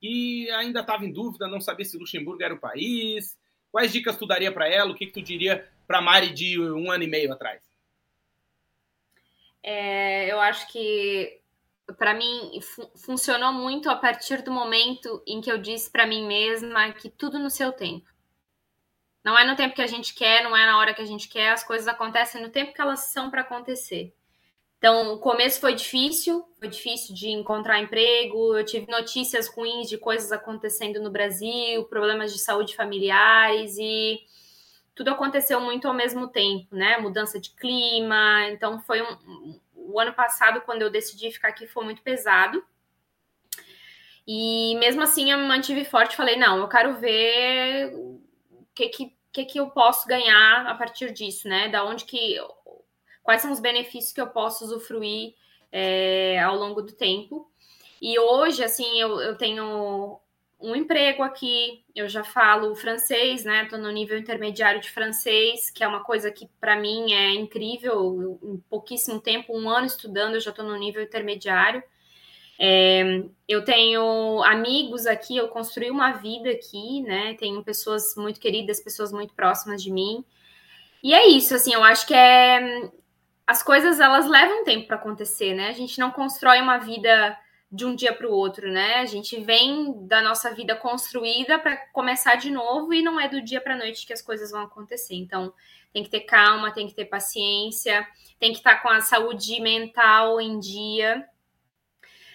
que ainda estava em dúvida, não sabia se Luxemburgo era o país? Quais dicas tu daria para ela? O que, que tu diria para a Mari de um ano e meio atrás? É, eu acho que para mim fu funcionou muito a partir do momento em que eu disse para mim mesma que tudo no seu tempo. Não é no tempo que a gente quer, não é na hora que a gente quer, as coisas acontecem no tempo que elas são para acontecer. Então, o começo foi difícil, foi difícil de encontrar emprego. Eu tive notícias ruins de coisas acontecendo no Brasil, problemas de saúde familiares e tudo aconteceu muito ao mesmo tempo, né? Mudança de clima. Então, foi um, o ano passado, quando eu decidi ficar aqui, foi muito pesado. E mesmo assim, eu me mantive forte. Falei, não, eu quero ver o que que, que que eu posso ganhar a partir disso, né? Da onde que quais são os benefícios que eu posso usufruir é, ao longo do tempo. E hoje, assim, eu, eu tenho um emprego aqui, eu já falo francês, né? Estou no nível intermediário de francês, que é uma coisa que para mim é incrível. Em pouquíssimo tempo, um ano estudando, eu já estou no nível intermediário. É, eu tenho amigos aqui, eu construí uma vida aqui, né? Tenho pessoas muito queridas, pessoas muito próximas de mim. E é isso, assim, eu acho que é as coisas elas levam tempo para acontecer, né? A gente não constrói uma vida de um dia para o outro, né? A gente vem da nossa vida construída para começar de novo e não é do dia para noite que as coisas vão acontecer. Então, tem que ter calma, tem que ter paciência, tem que estar tá com a saúde mental em dia.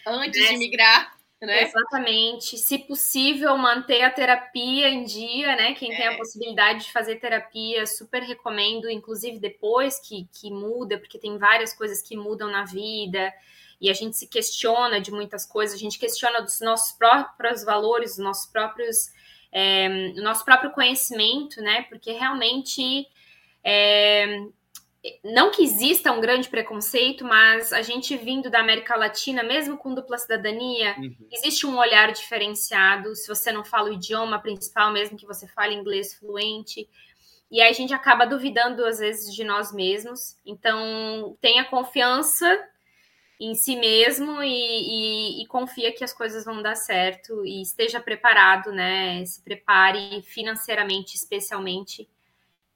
Antes né? de migrar né? Exatamente. Se possível, manter a terapia em dia, né? Quem é. tem a é. possibilidade de fazer terapia, super recomendo, inclusive depois que, que muda, porque tem várias coisas que mudam na vida e a gente se questiona de muitas coisas, a gente questiona dos nossos próprios valores, dos nossos próprios. É, nosso próprio conhecimento, né? Porque realmente. É, não que exista um grande preconceito, mas a gente vindo da América Latina, mesmo com dupla cidadania, uhum. existe um olhar diferenciado. Se você não fala o idioma principal, mesmo que você fale inglês fluente, e aí a gente acaba duvidando às vezes de nós mesmos. Então, tenha confiança em si mesmo e, e, e confia que as coisas vão dar certo e esteja preparado, né? Se prepare financeiramente, especialmente,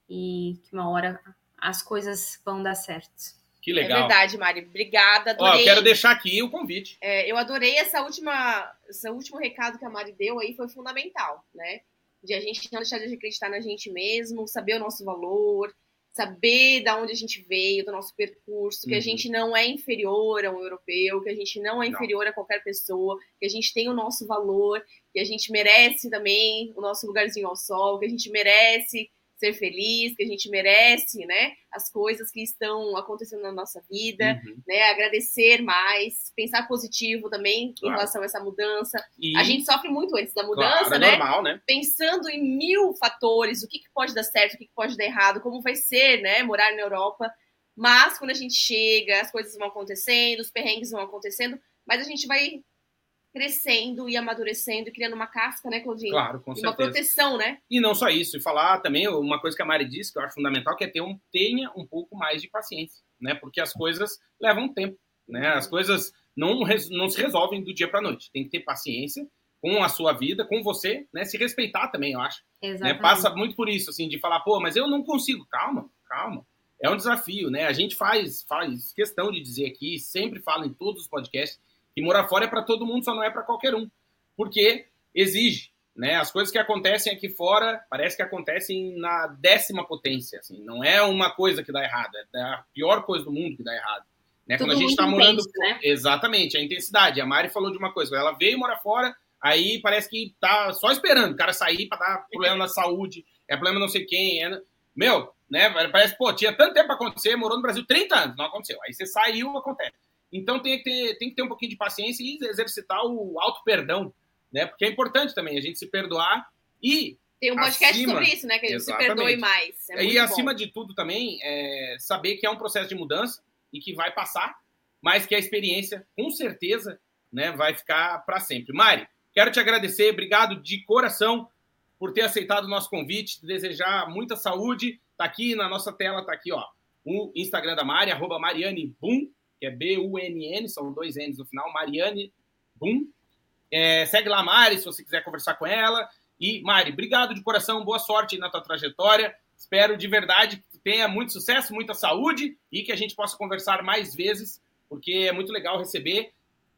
e que uma hora as coisas vão dar certo. Que legal. É verdade, Mari. Obrigada. Adorei. Ó, quero deixar aqui o convite. É, eu adorei essa última, esse último recado que a Mari deu aí, foi fundamental, né? De a gente não deixar de acreditar na gente mesmo, saber o nosso valor, saber da onde a gente veio, do nosso percurso, uhum. que a uhum. gente não é inferior a um europeu, que a gente não é inferior não. a qualquer pessoa, que a gente tem o nosso valor, que a gente merece também o nosso lugarzinho ao sol, que a gente merece ser feliz, que a gente merece, né? As coisas que estão acontecendo na nossa vida, uhum. né? Agradecer mais, pensar positivo também claro. em relação a essa mudança. E... A gente sofre muito antes da mudança, claro, é né? Normal, né? Pensando em mil fatores, o que, que pode dar certo, o que, que pode dar errado, como vai ser, né? Morar na Europa. Mas quando a gente chega, as coisas vão acontecendo, os perrengues vão acontecendo, mas a gente vai crescendo e amadurecendo e criando uma casca, né, Claudinho? Claro, com e certeza. Uma proteção, né? E não só isso, e falar também uma coisa que a Mari disse, que eu acho fundamental, que é ter um, tenha um pouco mais de paciência, né? Porque as coisas levam tempo, né? As coisas não, não se resolvem do dia para noite. Tem que ter paciência com a sua vida, com você, né? Se respeitar também, eu acho. Né? Exatamente. Né? Passa muito por isso, assim, de falar, pô, mas eu não consigo. Calma, calma. É um desafio, né? A gente faz, faz questão de dizer aqui, sempre fala em todos os podcasts, e morar fora é para todo mundo, só não é para qualquer um. Porque exige. Né? As coisas que acontecem aqui fora parece que acontecem na décima potência. Assim. Não é uma coisa que dá errado, é a pior coisa do mundo que dá errado. Né? Quando a gente está morando. Né? Exatamente, a intensidade. A Mari falou de uma coisa, ela veio morar fora, aí parece que tá só esperando o cara sair para dar problema na saúde, é problema não sei quem. É... Meu, né? Parece, pô, tinha tanto tempo para acontecer, morou no Brasil 30 anos, não aconteceu. Aí você saiu, acontece. Então tem que ter, tem que ter um pouquinho de paciência e exercitar o auto-perdão, né? Porque é importante também a gente se perdoar e. Tem um podcast acima, sobre isso, né? Que a gente exatamente. se perdoe mais. É e acima bom. de tudo também, é saber que é um processo de mudança e que vai passar, mas que a experiência, com certeza, né, vai ficar para sempre. Mari, quero te agradecer, obrigado de coração por ter aceitado o nosso convite, desejar muita saúde. Tá aqui na nossa tela, tá aqui, ó, o Instagram da Mari, arroba Mariane Boom, que é B-U-N-N, são dois N's no final, Mariane Boom. É, segue lá, Mari, se você quiser conversar com ela. E, Mari, obrigado de coração, boa sorte na tua trajetória. Espero de verdade que tenha muito sucesso, muita saúde e que a gente possa conversar mais vezes, porque é muito legal receber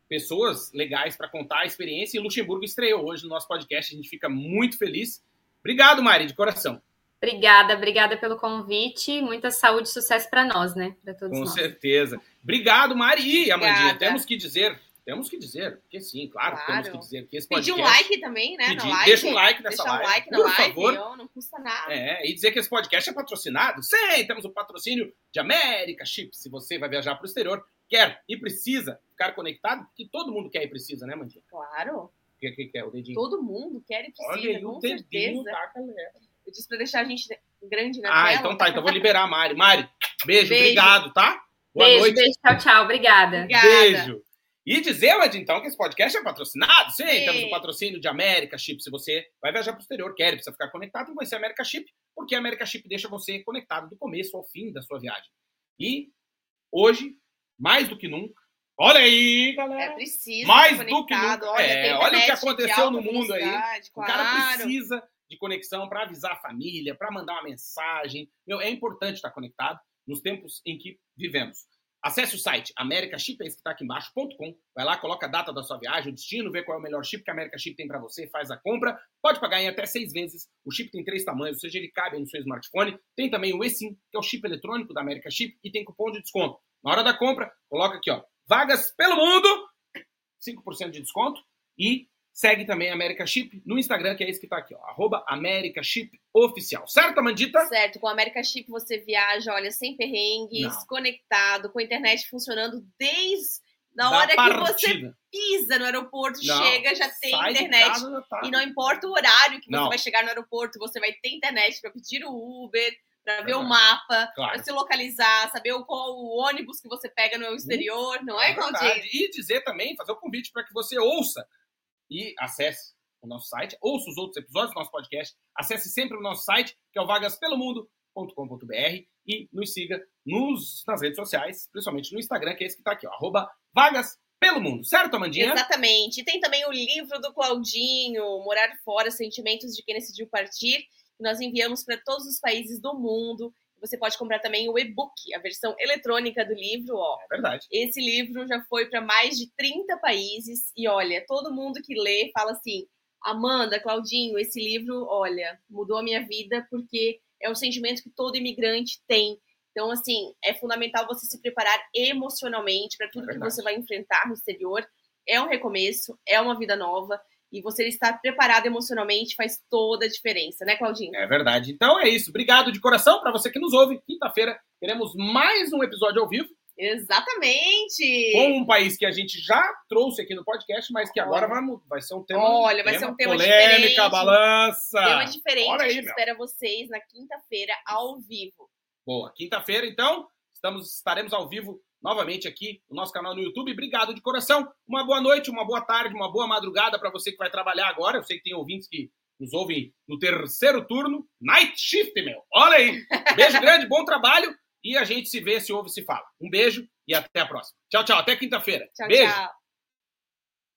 pessoas legais para contar a experiência. E Luxemburgo estreou hoje no nosso podcast, a gente fica muito feliz. Obrigado, Mari, de coração. Obrigada, obrigada pelo convite. Muita saúde e sucesso para nós, né? Para todos Com nós. certeza. Obrigado, Mari. Amandinha, temos que dizer, temos que dizer, porque sim, claro, Claro. temos que dizer que esse Pedir podcast... um like também, né? Pedir- like. deixa um like nessa Deixar live, um like na por live, favor. ó, não custa nada. É, e dizer que esse podcast é patrocinado? Sim, temos o patrocínio de América Chip. Se você vai viajar para o exterior, quer e precisa ficar conectado, que todo mundo quer e precisa, né, Mandinha? Claro, O que, que, que é o dedinho? todo mundo quer e Olha precisa, aí o com dedinho certeza. da galera. Eu disse pra deixar a gente grande na Ah, tela. então tá. Então vou liberar a Mari. Mari, beijo, Beijo. obrigado, tá? Boa beijo, noite. beijo, tchau, tchau. Obrigada. Obrigada. Beijo. E dizer, Ed, então, que esse podcast é patrocinado. Sim, Sim. temos o patrocínio de América Chip. Se você vai viajar para o exterior, quer, precisa ficar conectado, vai ser América Chip, porque a América Chip deixa você conectado do começo ao fim da sua viagem. E hoje, mais do que nunca, olha aí, É galera. preciso Mais do que nunca. Olha, É, olha o que aconteceu no mundo aí. velocidade, O cara claro. precisa de conexão para avisar a família, para mandar uma mensagem. Meu, é importante estar conectado nos tempos em que vivemos. Acesse o site americaship, esse que está aqui embaixo, ponto .com. Vai lá, coloca a data da sua viagem, o destino, vê qual é o melhor chip que a America Chip tem para você, faz a compra. Pode pagar em até seis vezes. O chip tem três tamanhos, ou seja, ele cabe no seu smartphone. Tem também o eSIM, que é o chip eletrônico da America Chip, e tem cupom de desconto. Na hora da compra, coloca aqui, ó, vagas pelo mundo, 5% de desconto. E segue também a America Chip no Instagram, que é esse que tá aqui, ó, arroba America Chip Oficial. Certo, Amandita? Certo, com a América Chip você viaja, olha, sem perrengues, Não. conectado, com a internet funcionando desde na hora que você pisa no aeroporto, Não, chega, já tem internet. casa, já tá. E não importa o horário que você Não. vai chegar no aeroporto, você vai ter internet para pedir o Uber, para ver o mapa, Claro. para se localizar, saber o, qual o ônibus que você pega no exterior, não é, Claudinho? verdade. E dizer também, fazer o convite para que você ouça e acesse o nosso site, ouça os outros episódios do nosso podcast, acesse sempre o nosso site, que é o vagaspelomundo.com.br e nos siga nos, nas redes sociais, principalmente no Instagram, que é esse que está aqui, ó, arroba vagas pelo mundo. Certo, Amandinha? Exatamente. E tem também o livro do Claudinho, Morar Fora, Sentimentos de Quem Decidiu Partir, que nós enviamos para todos os países do mundo. Você pode comprar também o e-book, a versão eletrônica do livro, ó. É verdade. Esse livro já foi para mais de 30 países e olha, todo mundo que lê fala assim: Amanda, Claudinho, esse livro, olha, mudou a minha vida porque é o sentimento que todo imigrante tem. Então, assim, é fundamental você se preparar emocionalmente para tudo É que você vai enfrentar no exterior. É um recomeço, é uma vida nova e você estar preparado emocionalmente faz toda a diferença, né, Claudinho? É verdade. Então é isso. Obrigado de coração para você que nos ouve. Quinta-feira teremos mais um episódio ao vivo Exatamente! com um país que a gente já trouxe aqui no podcast, mas que agora vai, vai ser um tema. Olha, vai ser um tema polêmica, diferente. balança. Tema diferente, Olha a aí, meu. espera vocês na quinta-feira ao vivo. Boa. Quinta-feira, então, estamos, estaremos ao vivo novamente aqui no nosso canal no YouTube. Obrigado de coração. Uma boa noite, uma boa tarde, uma boa madrugada para você que vai trabalhar agora. Eu sei que tem ouvintes que nos ouvem no terceiro turno. Night shift, meu. Olha aí. Beijo grande, bom trabalho. E a gente se vê, se ouve, se fala. Um beijo e até a próxima. Tchau, tchau. Até quinta-feira. Tchau, Beijo. tchau.